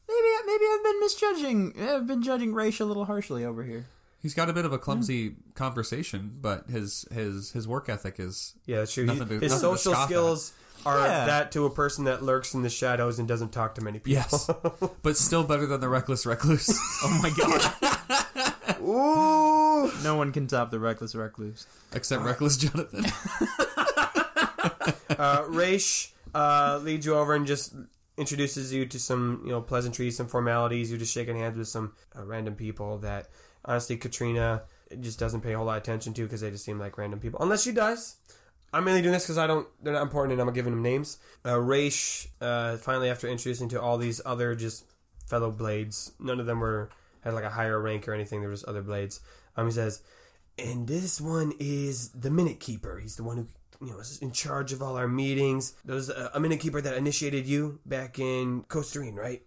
maybe maybe I've been misjudging. I've been judging Raish a little harshly over here. he's got a bit of a clumsy conversation, but his his his work ethic is Yeah, that's true. Nothing to- His nothing to social scoff at. are Yeah. that to a person that lurks in the shadows and doesn't talk to many people. yes, <laughs> but still better than the reckless recluse. <laughs> Oh my god! Ooh. no one can top the reckless recluse. Except reckless Jonathan. <laughs> Uh, Raish uh, leads you over and just introduces you to some, you know, pleasantries, some formalities. You're just shaking hands with some uh, random people that, honestly, Katrina just doesn't pay a whole lot of attention to because they just seem like random people. Unless she does. I'm mainly doing this because I don't. They're not important, and I'm giving them names. Uh, Raish, uh, finally, after introducing to all these other just fellow blades, none of them were had like a higher rank or anything. There was other blades. Um, he says, and this one is the Minute Keeper. He's the one who you know is in charge of all our meetings. There's a, a Minute Keeper that initiated you back in Costerine, right?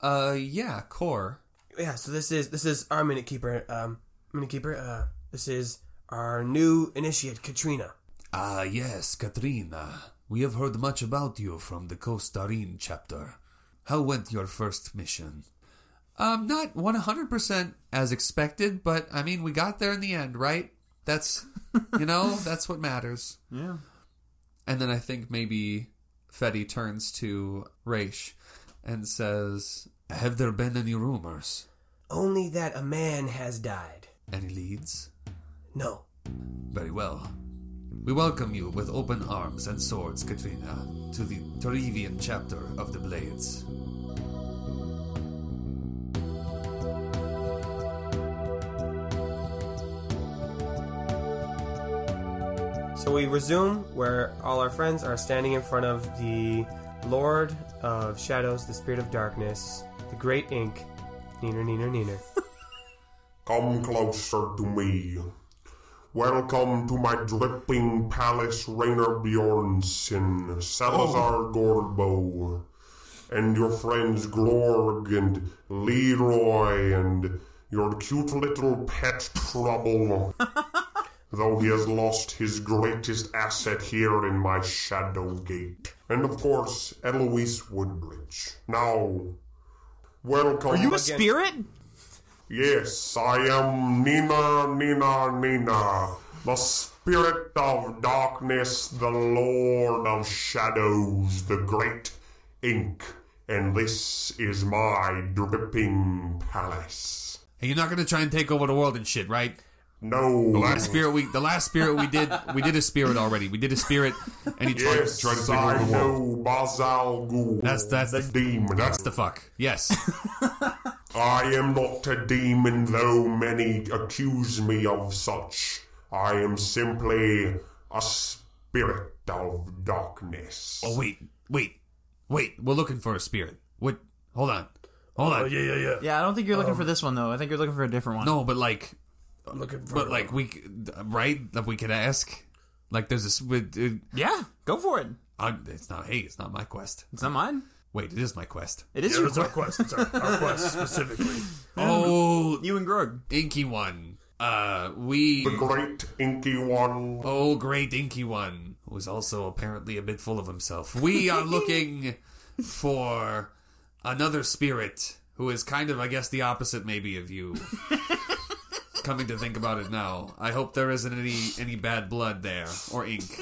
uh, yeah, core. Yeah. So this is this is our Minute Keeper. Um, Minute Keeper. Uh, this is our new initiate, Katrina. Ah, yes, Katrina. We have heard much about you from the Costarin chapter. How went your first mission? Um, not one hundred percent as expected, but I mean, we got there in the end, right? That's you know, that's what matters. <laughs> Yeah. And then I think maybe Fetty turns to Raish and says, Have there been any rumors? Only that a man has died. Any leads? No. Very well. We welcome you with open arms and swords, Katrina, to the Torivian chapter of the Blades. So we resume where all our friends are standing in front of the Lord of Shadows, the Spirit of Darkness, the Great Ink, Neener, Neener, Neener. <laughs> Come closer to me. Welcome to my dripping palace, Rainer Bjornson, Salazar oh. Gorbo, and your friends Glorg and Leroy, and your cute little pet Trouble. <laughs> Though he has lost his greatest asset here in my Shadow Gate. And of course, Eloise Woodbridge. Now, welcome. Are you a spirit? Yes, I am Nina, Nina, Nina, the spirit of darkness, the lord of shadows, the great ink, and this is my dripping palace. "Hey, you're not gonna try and take over the world and shit, right?" No, The last spirit we, the last spirit we did, we did a spirit already. We did a spirit, and he tried, yes, tried to take I over the world. know Bazal Ghul. That's that's the the demon. that's the fuck. Yes, <laughs> I am not a demon, though many accuse me of such. I am simply a spirit of darkness. Oh wait, wait, wait. We're looking for a spirit. What? Hold on, hold on. Oh, yeah, yeah. Yeah, Yeah, I don't think you're looking um, for this one though. I think you're looking for a different one. No, but like, I'm looking for. but like we, right? That we could ask. Like, there's this. with- Uh, Yeah, go for it. I'm, it's not. Hey, it's not my quest. It's not mine. Wait, it is my quest. It is Yeah, your it's our quest. It's our, our quest <laughs> specifically. Oh, You and Grog. inky one. Uh, we. The great inky one. Oh, great inky one, who's also apparently a bit full of himself. We are <laughs> looking for another spirit who is kind of, I guess, the opposite maybe of you. <laughs> Coming to think about it now, I hope there isn't any any bad blood there or ink.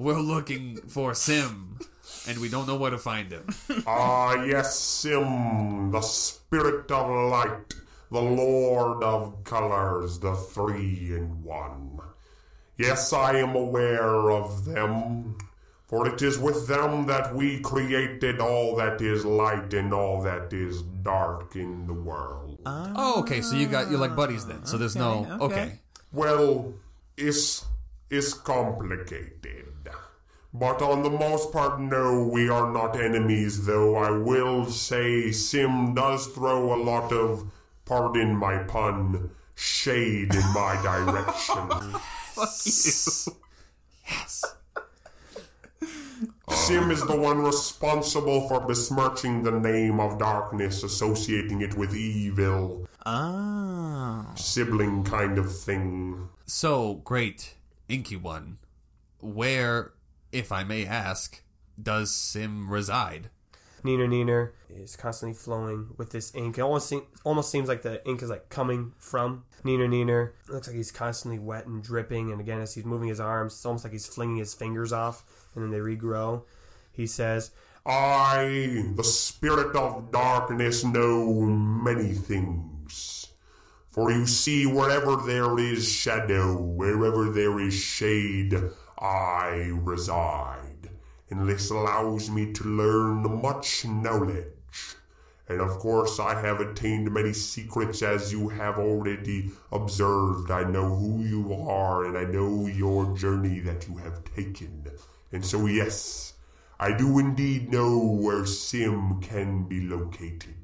We're looking for Sim, and we don't know where to find him. Ah, yes, Sim, the spirit of light, the lord of colors, the three in one. Yes, I am aware of them. For it is with them that we created all that is light and all that is dark in the world. Oh, okay. So you got you're like buddies then. So there's no okay, okay. okay. Well, it's it's complicated. But on the most part, no, we are not enemies, though I will say Sim does throw a lot of, pardon my pun, shade in my <laughs> direction. Sim is the one responsible for besmirching the name of darkness, associating it with evil, Ah. sibling kind of thing. So great, Inky One. Where, if I may ask, does Sim reside? Neener Neener is constantly flowing with this ink. It almost seem, almost seems like the ink is like coming from Neener Neener. It looks like he's constantly wet and dripping. And again, as he's moving his arms, it's almost like he's flinging his fingers off, and then they regrow. He says, I, the spirit of darkness, know many things. For you see, wherever there is shadow, wherever there is shade, I reside. And this allows me to learn much knowledge. And of course, I have attained many secrets as you have already observed. I know who you are, and I know your journey that you have taken. And so, yes, I do indeed know where Sim can be located.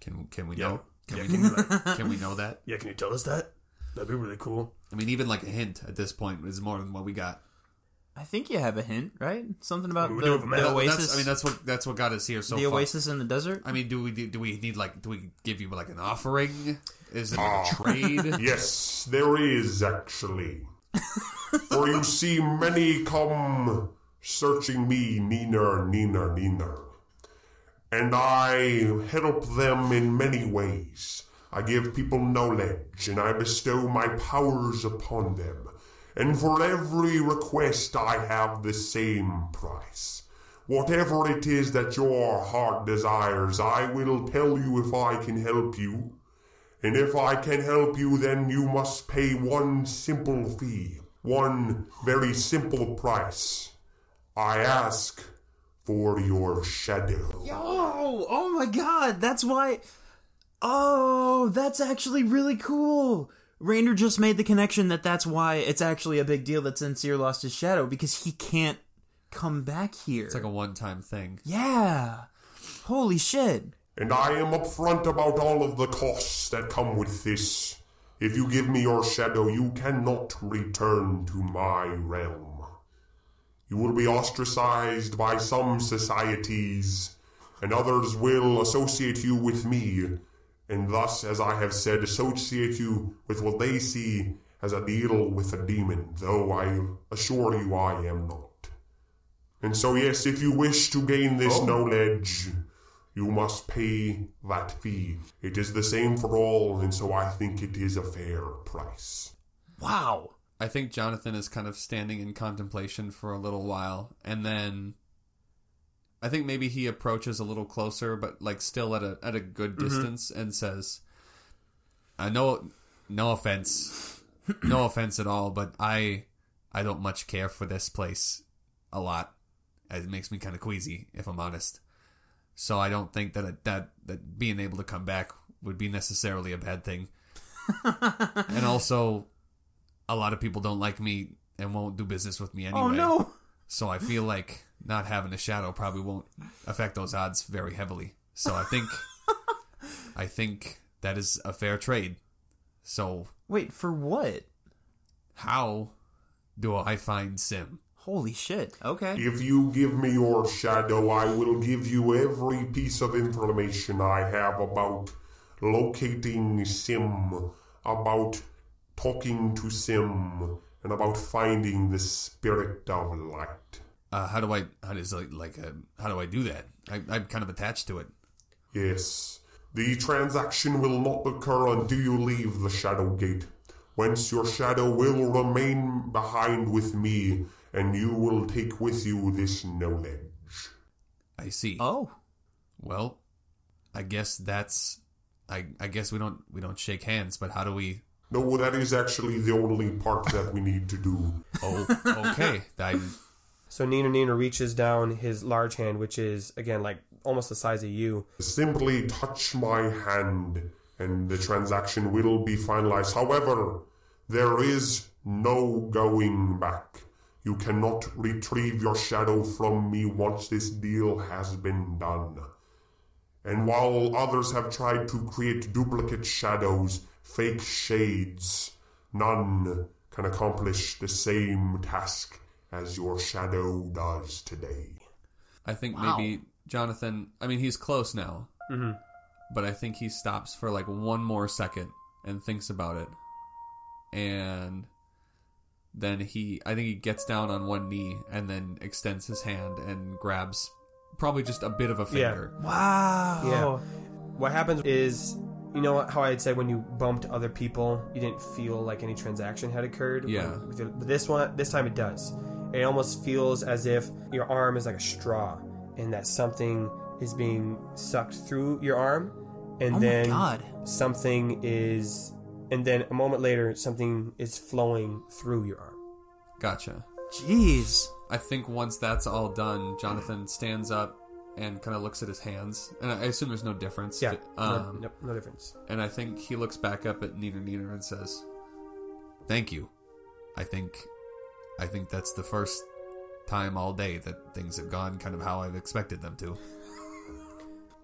Can can we Yeah. know? Can Yeah, we can you, like- can we know that? "Yeah, can you tell us that? That'd be really cool." I mean, even like a hint at this point is more than what we got. I think you have a hint, right? Something about We the, do have a map. the That's- oasis. I mean, that's what that's what got us here so the far. oasis in the desert. I mean, do we do we need like do we give you like an offering? Is it Ah. like a trade? <laughs> Yes, there is actually. <laughs> For you see, many come searching me, Neener, Neener, Neener. And I help them in many ways. I give people knowledge, and I bestow my powers upon them. And for every request, I have the same price. Whatever it is that your heart desires, I will tell you if I can help you. And if I can help you, then you must pay one simple fee, one very simple price. I ask for your shadow. Oh, oh my god, that's why. Oh, that's actually really cool. Rainer just made the connection that that's why it's actually a big deal that Sincere lost his shadow because he can't come back here. It's like a one-time thing. yeah. Holy shit. And I am upfront about all of the costs that come with this. If you give me your shadow, you cannot return to my realm. You will be ostracized by some societies, and others will associate you with me, and thus, as I have said, associate you with what they see as a deal with a demon, though I assure you I am not. And so, yes, if you wish to gain this oh. knowledge, you must pay that fee. It is the same for all, and so I think it is a fair price. Wow. I think Jonathan is kind of standing in contemplation for a little while, and then I think maybe he approaches a little closer, but like still at a at a good mm-hmm. distance, and says, uh, "I know, no offense, no offense at all, but I I don't much care for this place a lot. It makes me kind of queasy, if I'm honest. So I don't think that that that being able to come back would be necessarily a bad thing. <laughs> and also, a lot of people don't like me and won't do business with me oh, anyway. Oh no. So I feel like not having a shadow probably won't affect those odds very heavily. So I think <laughs> I think that is a fair trade. So Wait, for what? how do I find Sim? Holy shit. Okay. If you give me your shadow, I will give you every piece of information I have about locating Sim, about talking to Sim, and about finding the spirit of light. Uh, how do I how does like like uh, how do I do that? I, I'm kind of attached to it. Yes, the transaction will not occur until you leave the Shadow Gate, whence your shadow will remain behind with me, and you will take with you this knowledge. I see. Oh. Well, I guess that's I I guess we don't we don't shake hands, but how do we No, that is actually the only part that we need to do. <laughs> Oh, okay. I So Nina Nina reaches down his large hand, which is again like almost the size of you. Simply touch my hand and the transaction will be finalized. However, there is no going back. You cannot retrieve your shadow from me once this deal has been done. And while others have tried to create duplicate shadows, fake shades, none can accomplish the same task as your shadow does today. I think Wow. maybe Jonathan. I mean, he's close now, Mm-hmm. but I think he stops for like one more second and thinks about it, and then he. I think he gets down on one knee and then extends his hand and grabs probably just a bit of a Yeah. finger. Wow. Yeah. What happens is, you know how I had said when you bumped other people, you didn't feel like any transaction had occurred. Yeah. With your- But this one, this time it does. It almost feels as if your arm is like a straw, and that something is being sucked through your arm, and Oh then my god. something is, and then a moment later, something is flowing through your arm. Gotcha. Jeez. I think once that's all done, Jonathan stands up and kind of looks at his hands, and I assume there's no difference. Yeah. Um, no, no, no difference. And I think he looks back up at Nina Nina and says, "Thank you. I think, I think that's the first time all day that things have gone kind of how I've expected them to."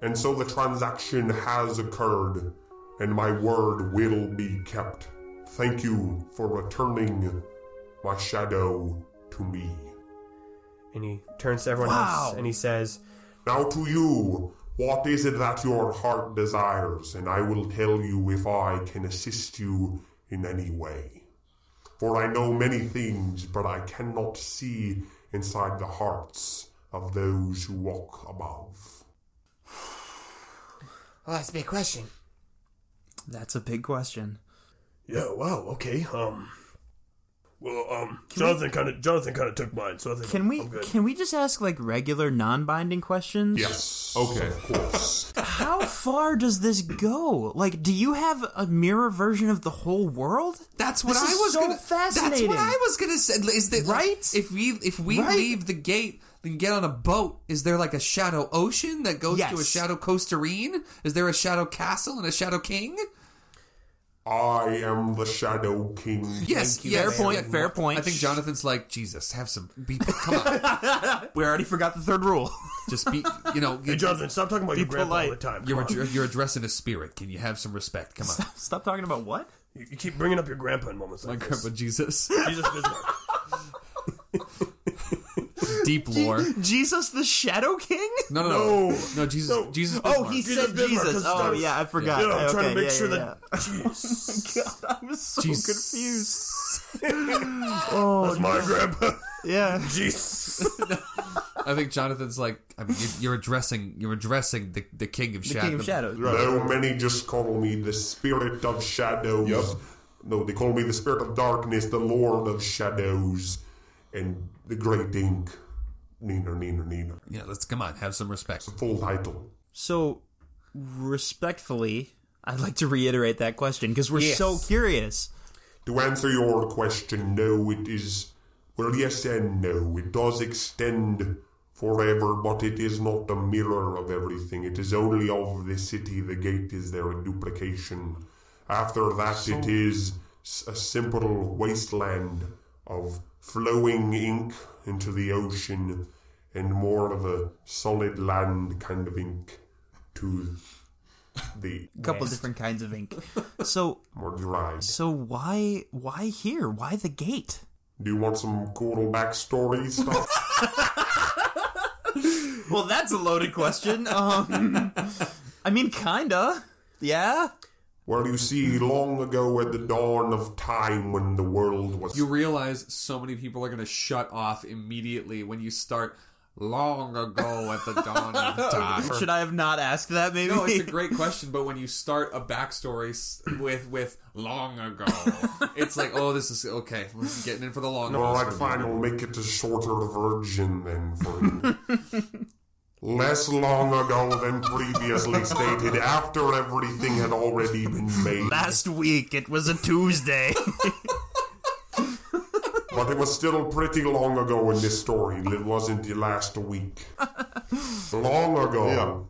And so the transaction has occurred, and my word will be kept. Thank you for returning my shadow to me. And he turns to everyone Wow. else and he says, Now to you, what is it that your heart desires? And I will tell you if I can assist you in any way. For I know many things, but I cannot see inside the hearts of those who walk above. Well, <sighs> that's a big question. That's a big question. Yeah, wow, okay. Um Well, um Jonathan kinda Jonathan kinda took mine, so I think Can we I'm good. can we just ask like regular non-binding questions? Yes. Okay. Of course. How far does this go? Like, do you have a mirror version of the whole world? That's what This I is was so gonna. That's what I was gonna say. Is that Right? If we if we Right? leave the gate and get on a boat, is there like a shadow ocean that goes to a Yes. shadow coasterine? Is there a shadow castle and a shadow king? I am the Shadow King. Yes, you. yes, Fair point, yeah. fair point. I think Jonathan's like Jesus. Have some. Be, come on, <laughs> We already forgot the third rule. just be. You know, <laughs> Hey Jonathan, stop talking about your grandpa all the time. You're Come on. ad- you're addressing a spirit. Can you have some respect? Come on, Stop talking about what? You, you keep bringing up your grandpa in moments my like this. grandpa Jesus. Jesus Bismarck. <laughs> Deep lore. Jesus the Shadow King? No, no, no, No. no. Jesus, No. Jesus. Oh, Bismarck. he Jesus said Bismarck, Jesus. 'cause Oh, was- yeah, I forgot. Yeah, I'm trying Okay, to make yeah, sure yeah, that Jeez. yeah. <laughs> God, I was so Jesus. confused. <laughs> Oh, That's my grandpa. yeah. <laughs> Jesus. I think Jonathan's like. I mean, you- you're addressing. You're addressing the the king of The shadow. King of Shadows. No, many just call me the Spirit of Shadows. No, they call me the Spirit of Darkness, the Lord of Shadows, and the Great Ink. Neener, neener, neener. Yeah, let's come on. Have some respect. The full title. So, respectfully, I'd like to reiterate that question because we're so curious. To answer your question, no, it is. Well, yes and no. It does extend forever, but it is not a mirror of everything. It is only of the city. The gate is their duplication. After that, it is a simple wasteland of flowing ink into the ocean and more of a solid land kind of ink to the couple different kinds of ink. <laughs> So, more dried. so why, why here? Why the gate? Do you want some cool backstory stuff? <laughs> Well, that's a loaded question. Um, I mean, kinda. Yeah. Well, you see, long ago at the dawn of time when the world was. You realize so many people are going to shut off immediately when you start long ago at the dawn of <laughs> time. Should I have not asked that? Maybe. No, it's a great question, but when you start a backstory with with long ago, it's like, oh, this is okay. We're getting in for the long. All haul. right, fine, we'll make it a shorter version then for you. <laughs> Less long ago than previously stated, after everything had already been made. Last week it was a Tuesday. <laughs> But it was still pretty long ago in this story. It wasn't the last week. long ago,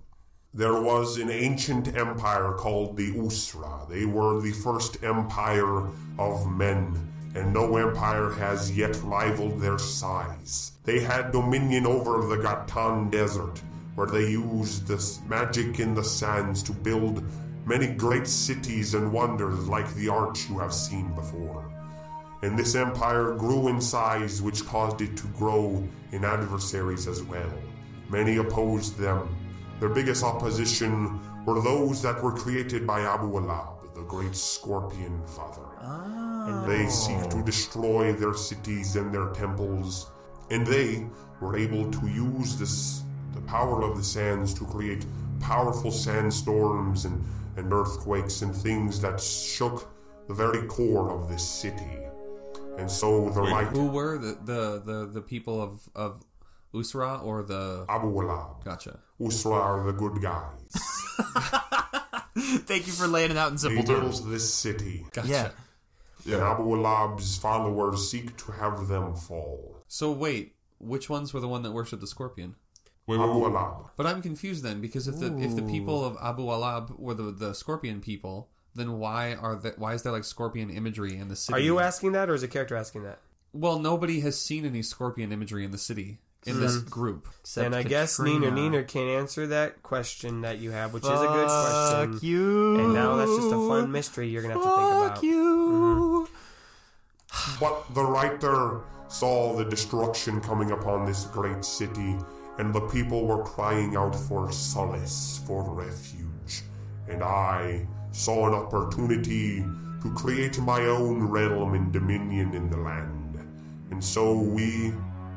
there was an ancient empire called the Usra. They were the first empire of men, and no empire has yet rivaled their size. They had dominion over the Gatan Desert, where they used the magic in the sands to build many great cities and wonders like the arch you have seen before. And this empire grew in size, which caused it to grow in adversaries as well. Many opposed them. Their biggest opposition were those that were created by Abu Alab, the great scorpion father. Ah. And ah. they seek to destroy their cities and their temples. And they were able to use this the power of the sands to create powerful sandstorms and, and earthquakes and things that shook the very core of this city. And so the light Who were the the the, the people of of Usra or the Abu Alab, Gotcha. Usra are the good guys. <laughs> Thank you for laying it out in simple terms. built this city. Gotcha. Yeah. And Abu Alab's followers seek to have them fall. So wait, which ones were the one that worshipped the scorpion? Abu Alab. But I'm confused then because if the if the people of Abu Alab were the the scorpion people, then why are the, why is there like scorpion imagery in the city? Are you asking that, or is a character asking that? Well, nobody has seen any scorpion imagery in the city in this hmm. group. Except and I guess Katrina. Nina Neener can answer that question that you have, which is a good question. Fuck you. And now that's just a fun mystery you're gonna have to think about. Fuck about. you. Mm-hmm. But the writer saw the destruction coming upon this great city, and the people were crying out for solace, for refuge. And I saw an opportunity to create my own realm and dominion in the land. And so we,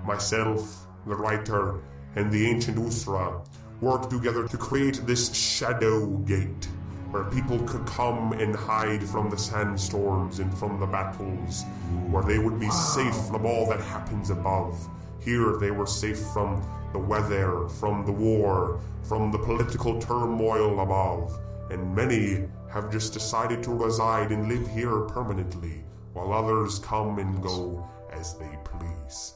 myself, the writer, and the ancient Usra worked together to create this shadow gate where people could come and hide from the sandstorms and from the battles, where they would be safe from all that happens above. Here they were safe from the weather, from the war, from the political turmoil above, and many have just decided to reside and live here permanently, while others come and go as they please.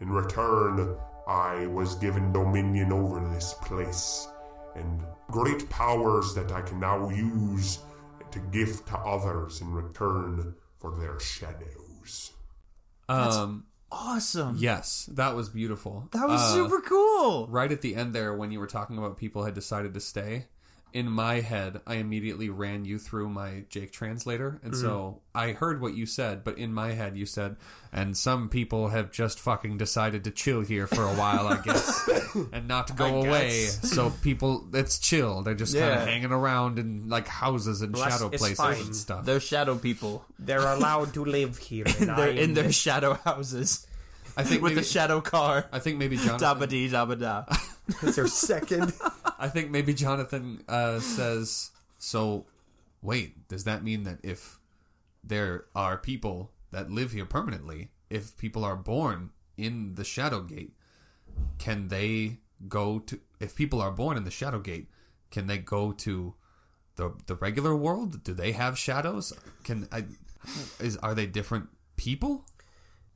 In return, I was given dominion over this place and great powers that I can now use to gift to others in return for their shadows. Um, Awesome. yes, that was beautiful. That was Uh, super cool. Right at the end there, when you were talking about people had decided to stay, in my head, I immediately ran you through my Jake translator, and so mm-hmm. I heard what you said, but in my head, you said, "And some people have just fucking decided to chill here for a while, I guess, <laughs> and not go I away. guess. So people, it's chill. They're just kind of hanging around in like houses and Bless- shadow places fine. and stuff. They're shadow people. They're allowed to live here. And <laughs> They're I in their shadow houses I think with maybe, a shadow car. I think maybe Jonathan. Dabba dee dabba da. It's their second. <laughs> I think maybe Jonathan uh, says, "So, wait, does that mean that if there are people that live here permanently, if people are born in the Shadow Gate, can they go to? If people are born in the Shadow Gate, can they go to the the regular world? Do they have shadows? Can I? Is are they different people?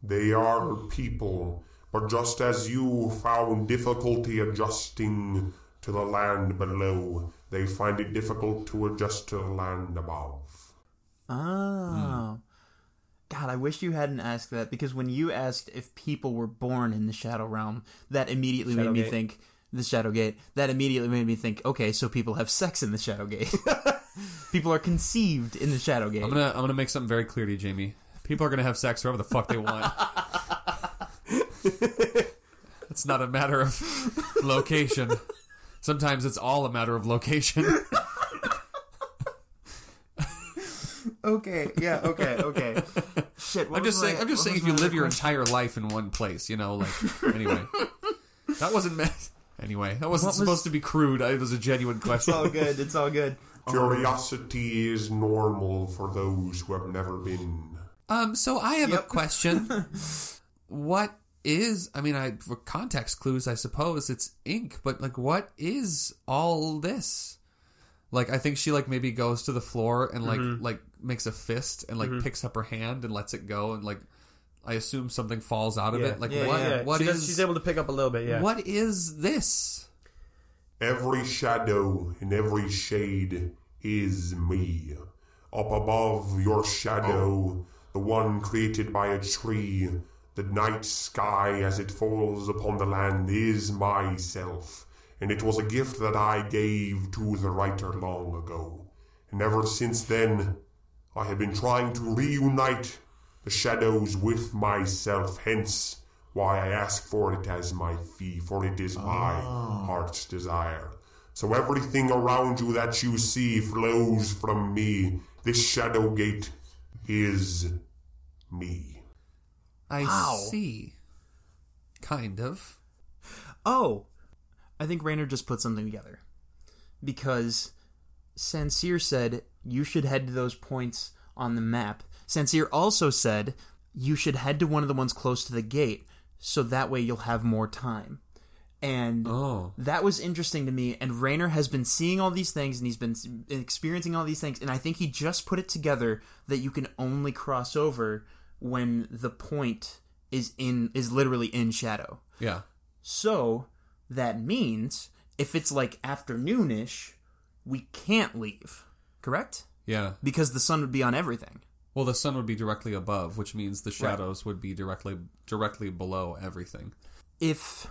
They are people, but just as you found difficulty adjusting to the land below, they find it difficult to adjust to the land above. Oh. God, I wish you hadn't asked that because when you asked if people were born in the Shadow Realm, that immediately made me think the Shadow Gate. That immediately made me think, okay, so people have sex in the Shadow Gate. <laughs> people are conceived in the Shadow Gate. I'm gonna I'm gonna make something very clear to you, Jamie. People are gonna have sex wherever the fuck they want. <laughs> it's not a matter of location. Sometimes it's all a matter of location. <laughs> Okay, yeah, okay, okay. Shit, what I'm just saying. my- I'm just saying, if you my live your entire life in one place, you know, like anyway, that wasn't meant. Anyway, that wasn't was- supposed to be crude. It was a genuine question. It's all good. It's all good. Curiosity is normal for those who have never been. Um, so I have a question. <laughs> what is? I mean, I for context clues, I suppose it's ink, but like, what is all this? Like, I think she like maybe goes to the floor and like mm-hmm. like makes a fist and like mm-hmm. picks up her hand and lets it go and like I assume something falls out of Yeah. it. Like Yeah, what? yeah. what she does- she's able to pick up a little bit. Yeah. What is this? Every shadow and every shade is me. Up above your shadow, the one created by a tree, the night sky as it falls upon the land is myself, and it was a gift that I gave to the writer long ago. And ever since then, I have been trying to reunite the shadows with myself, hence why I ask for it as my fee, for it is my ah. heart's desire. So everything around you that you see flows from me. This shadow gate is me. I Wow. see. Kind of. Oh, I think Rainer just put something together. Because Sansir said you should head to those points on the map. Sansir also said you should head to one of the ones close to the gate, so that way you'll have more time. And Oh. that was interesting to me. And Rainer has been seeing all these things and he's been experiencing all these things. And I think he just put it together that you can only cross over when the point is in is literally in shadow. Yeah. So that means if it's like afternoonish, we can't leave. Correct? Yeah. Because the sun would be on everything. Well, the sun would be directly above, which means the shadows would be directly directly below everything. If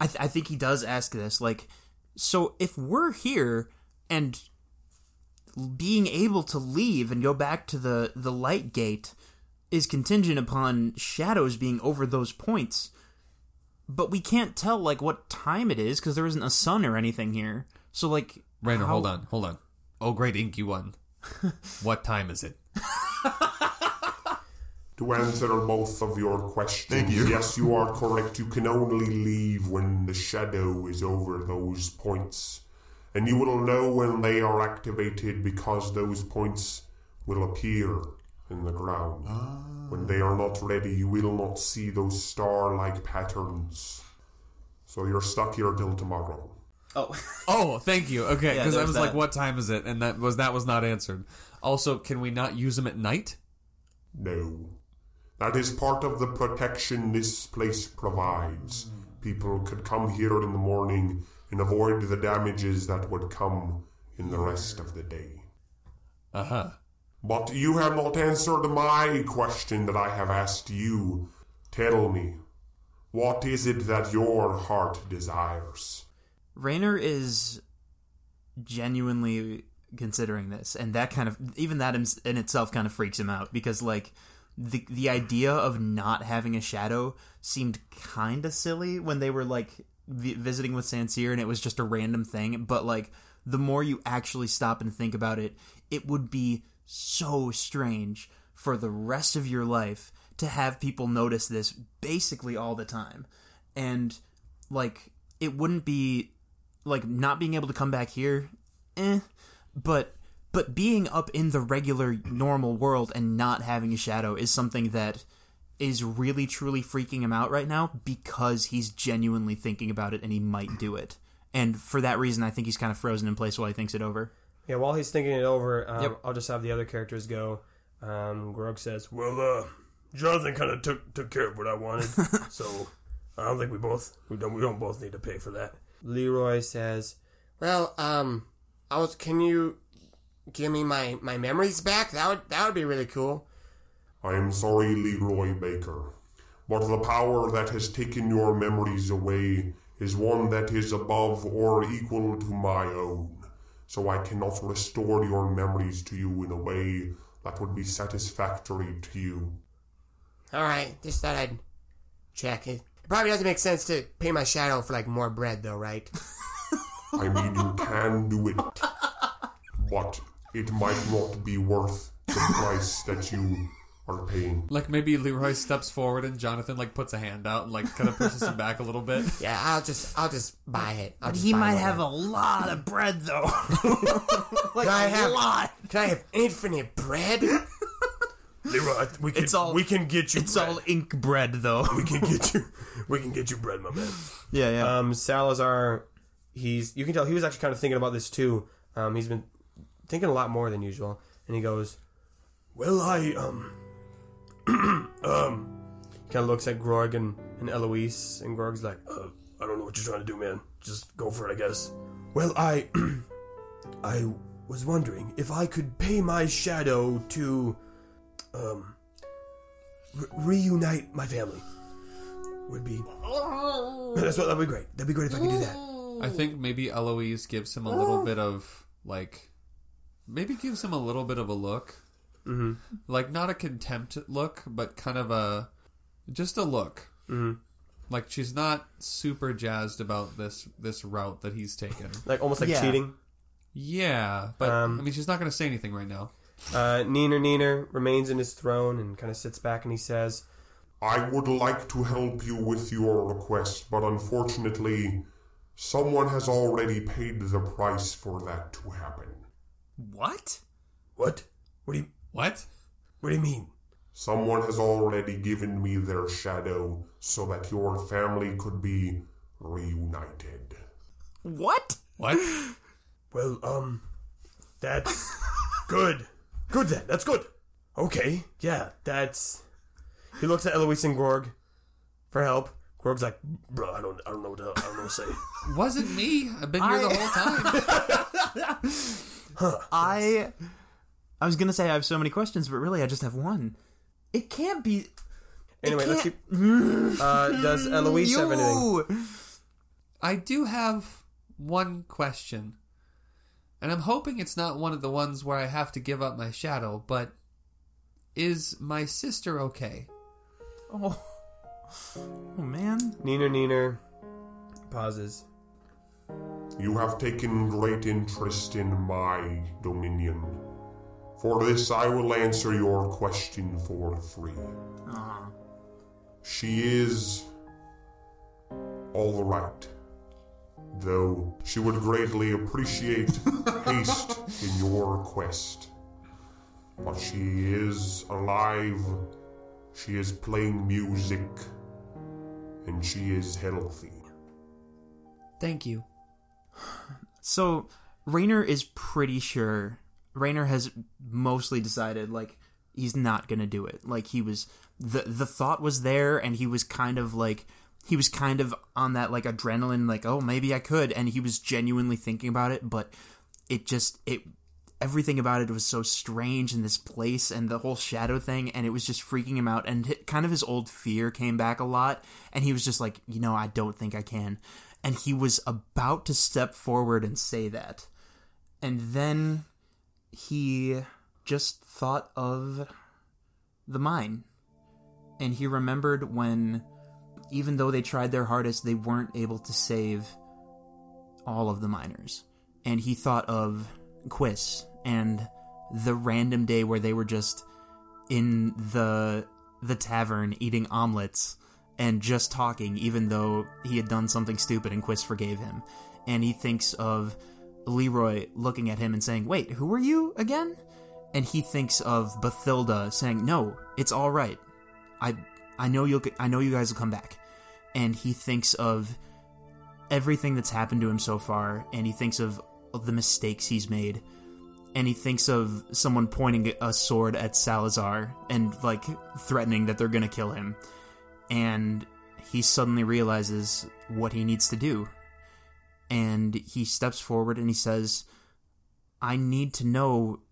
I, th- I think he does ask this, like, so if we're here and being able to leave and go back to the the light gate is contingent upon shadows being over those points, but we can't tell like what time it is because there isn't a sun or anything here. So like, Rainer, how- hold on, hold on. Oh, great inky one. <laughs> what time is it? <laughs> To answer both of your questions, yes, you are correct. You can only leave when the shadow is over those points. And you will know when they are activated because those points will appear in the ground. When they are not ready, you will not see those star like patterns. So you're stuck here till tomorrow. Oh, <laughs> oh, thank you. Okay, Yeah, because I there's was like, "What time is it?" And that was that was not answered. Also, can we not use them at night? No. That is part of the protection this place provides. People could come here in the morning and avoid the damages that would come in the rest of the day. Uh huh. But you have not answered my question that I have asked you. Tell me, what is it that your heart desires? Rainer is genuinely considering this, and that kind of even that in itself kind of freaks him out because like the the idea of not having a shadow seemed kind of silly when they were like vi- visiting with Sansir, and it was just a random thing. But like the more you actually stop and think about it, it would be so strange for the rest of your life to have people notice this basically all the time, and like it wouldn't be like not being able to come back here, eh. But but being up in the regular normal world and not having a shadow is something that is really truly freaking him out right now because he's genuinely thinking about it and he might do it. And for that reason, I think he's kind of frozen in place while he thinks it over. Yeah, while he's thinking it over, um, Yep. I'll just have the other characters go. Um, Grog says, "Well, uh, Jonathan kind of took took care of what I wanted, <laughs> so I don't think we both we don't we don't both need to pay for that." Leroy says, Well, um, I was. Can you give me my my memories back? That would that would be really cool. I am sorry, Leroy Baker, but the power that has taken your memories away is one that is above or equal to my own. So I cannot restore your memories to you in a way that would be satisfactory to you. All right, just thought I'd check it. It probably doesn't make sense to pay my shadow for like more bread, though, right? <laughs> <laughs> I mean, you can do it, but it might not be worth the price that you are paying. Like maybe Leroy steps forward and Jonathan like puts a hand out and like kind of pushes him back a little bit. <laughs> Yeah, I'll just I'll just buy it. I'll just He buy might one. have a lot of bread though. <laughs> like Can I a have lot. Can I have infinite bread? <laughs> "Leroy, we can It's all- we can get you It's bread. all ink bread though. we can get you we can get you bread, my man." yeah, yeah. Um, Salazar, he's you can tell he was actually kind of thinking about this too. Um, he's been thinking a lot more than usual, and he goes, "Well, I um, <clears throat> Um, he kind of looks at Grog and, and Eloise, and Grog's like, uh, I don't know what you're trying to do, man. Just go for it, I guess. Well, I, <clears throat> I was wondering if I could pay my shadow to, um, re- reunite my family. Would be. <laughs> That's what that'd be great. That'd be great if I could do that. I think maybe Eloise gives him a little <gasps> bit of like, maybe gives him a little bit of a look, mm-hmm. like not a contempt look, but kind of a just a look. Mm-hmm. Like she's not super jazzed about this this route that he's taken. Like almost like Yeah. cheating. Yeah, but Um, I mean, she's not going to say anything right now. Uh, Neener Neener remains in his throne and kind of sits back and he says, I would like to help you with your request, but unfortunately, someone has already paid the price for that to happen. What? "What? What do you What? What do you mean?" Someone has already given me their shadow so that your family could be reunited. What? What? <laughs> Well, um, that's good. Good then. That's good. Okay. Yeah, that's. He looks at Eloise and Grog for help. Grog's like, bro, I don't, I don't know what to, I don't know what to say. <laughs> Wasn't me. I've been here the whole time. <laughs> I I was gonna say I have so many questions, but really I just have one. It can't be. Anyway, let's can't- keep. <laughs> Uh, does Eloise have anything? I do have one question. And I'm hoping it's not one of the ones where I have to give up my shadow, but is my sister okay? Oh. oh man. Neener Neener pauses. You have taken great interest in my dominion. For this, I will answer your question for free. Uh-huh. She is all right, though she would greatly appreciate <laughs> haste in your quest. But she is alive, she is playing music, and she is healthy. Thank you. So Rainer is pretty sure. Rainer has mostly decided like he's not gonna do it. Like he was the the thought was there, and he was kind of like he was kind of on that like adrenaline, like oh maybe I could, and he was genuinely thinking about it, but it just it everything about it was so strange in this place and the whole shadow thing and it was just freaking him out and kind of his old fear came back a lot and he was just like you know i don't think i can and he was about to step forward and say that and then he just thought of the mine. And he remembered when even though they tried their hardest they weren't able to save all of the miners. And he thought of Quiz and the random day where they were just in the the tavern eating omelets and just talking even though he had done something stupid and Quiz forgave him. And he thinks of Leroy looking at him and saying wait who are you again? And he thinks of Bathilda saying no it's all right. I I know you'll I know you guys will come back. And he thinks of everything that's happened to him so far, and he thinks of the mistakes he's made, and he thinks of someone pointing a sword at Salazar and like threatening that they're gonna kill him, and he suddenly realizes what he needs to do, and he steps forward and he says, "I need to know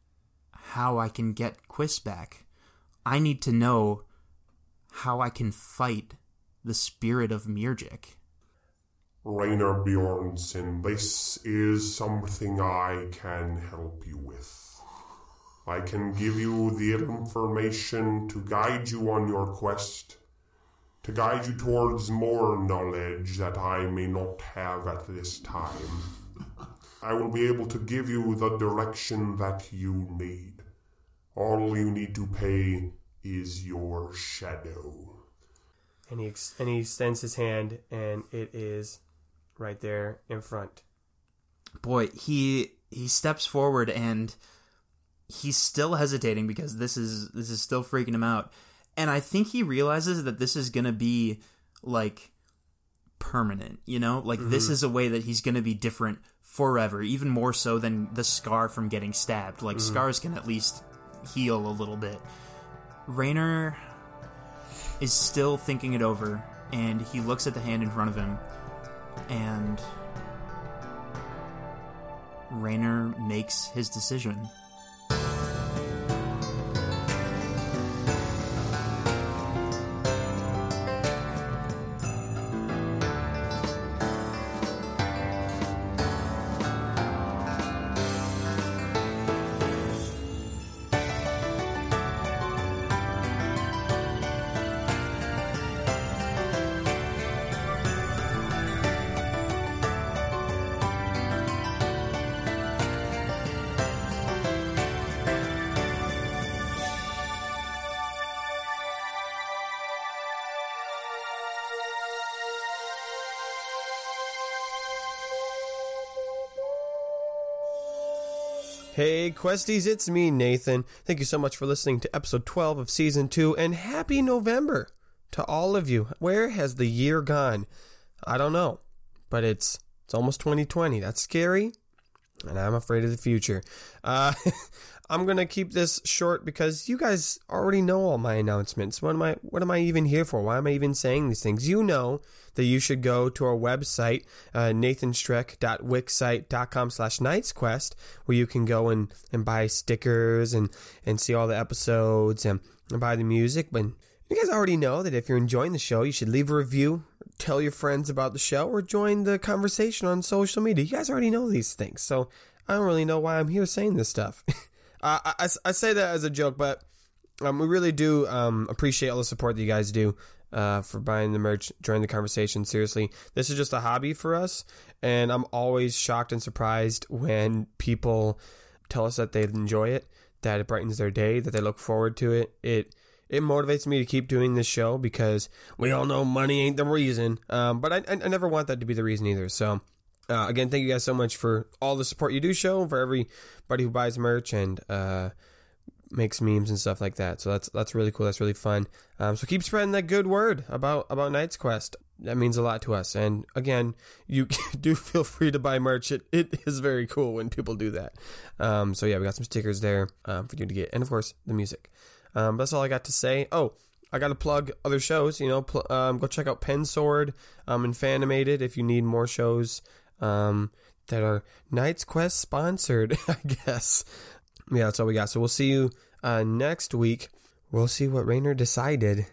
how I can get Quiz back. I need to know how I can fight the spirit of Mirjik." Rainer Bjornson, this is something I can help you with. I can give you the information to guide you on your quest, to guide you towards more knowledge that I may not have at this time. I will be able to give you the direction that you need. All you need to pay is your shadow. And he ex- and he extends his hand, and it is right there in front. boy he he steps forward and he's still hesitating because this is this is still freaking him out and i think he realizes that this is gonna be like permanent you know? Like mm-hmm. this is a way that he's gonna be different forever even more so than the scar from getting stabbed. Like mm-hmm. scars can at least heal a little bit. Rainer is still thinking it over, and he looks at the hand in front of him, and Rainer makes his decision. Questies, it's me, Nathan. Thank you so much for listening to episode 12 of season 2, and happy November to all of you. Where has the year gone? I don't know, but it's it's almost 2020. That's scary, and I'm afraid of the future. Uh, <laughs> I'm gonna keep this short because you guys already know all my announcements. What am I? What am I even here for? Why am I even saying these things? You know that you should go to our website, uh, nathanstreck.wixsite.com slash nightsquest, where you can go and, and buy stickers and, and see all the episodes and, and buy the music. But you guys already know that if you're enjoying the show, you should leave a review, tell your friends about the show, or join the conversation on social media. You guys already know these things, so I don't really know why I'm here saying this stuff. uh, <laughs> I, I, I say that as a joke, but um, we really do um, appreciate all the support that you guys do uh, for buying the merch, joining the conversation. Seriously, this is just a hobby for us, and I'm always shocked and surprised when people tell us that they enjoy it, that it brightens their day, that they look forward to it. It it motivates me to keep doing this show because we all know money ain't the reason, um, but I, I, I never want that to be the reason either. So. Uh, again, thank you guys so much for all the support you do show, for everybody who buys merch and uh, makes memes and stuff like that. So that's that's really cool. That's really fun. Um, so keep spreading that good word about about Knights Quest. That means a lot to us. And again, you <laughs> do feel free to buy merch. It, it is very cool when people do that. Um, so yeah, we got some stickers there um, for you to get, and of course the music. Um, that's all I got to say. Oh. I got to plug other shows. You know, pl- um, go check out Pen Sword um, and Fanimated if you need more shows that are Knights Quest sponsored. <laughs> I guess. Yeah, that's all we got. So we'll see you uh, next week. We'll see what Rainer decided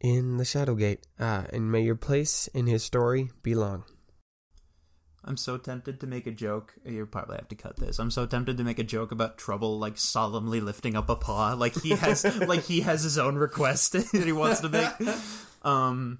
in the Shadowgate. Ah, and may your place in his story be long. I'm so tempted to make a joke. You probably have to cut this. I'm so tempted to make a joke about Trouble like solemnly lifting up a paw, like he has, <laughs> like he has his own request <laughs> that he wants to make. <laughs> Um,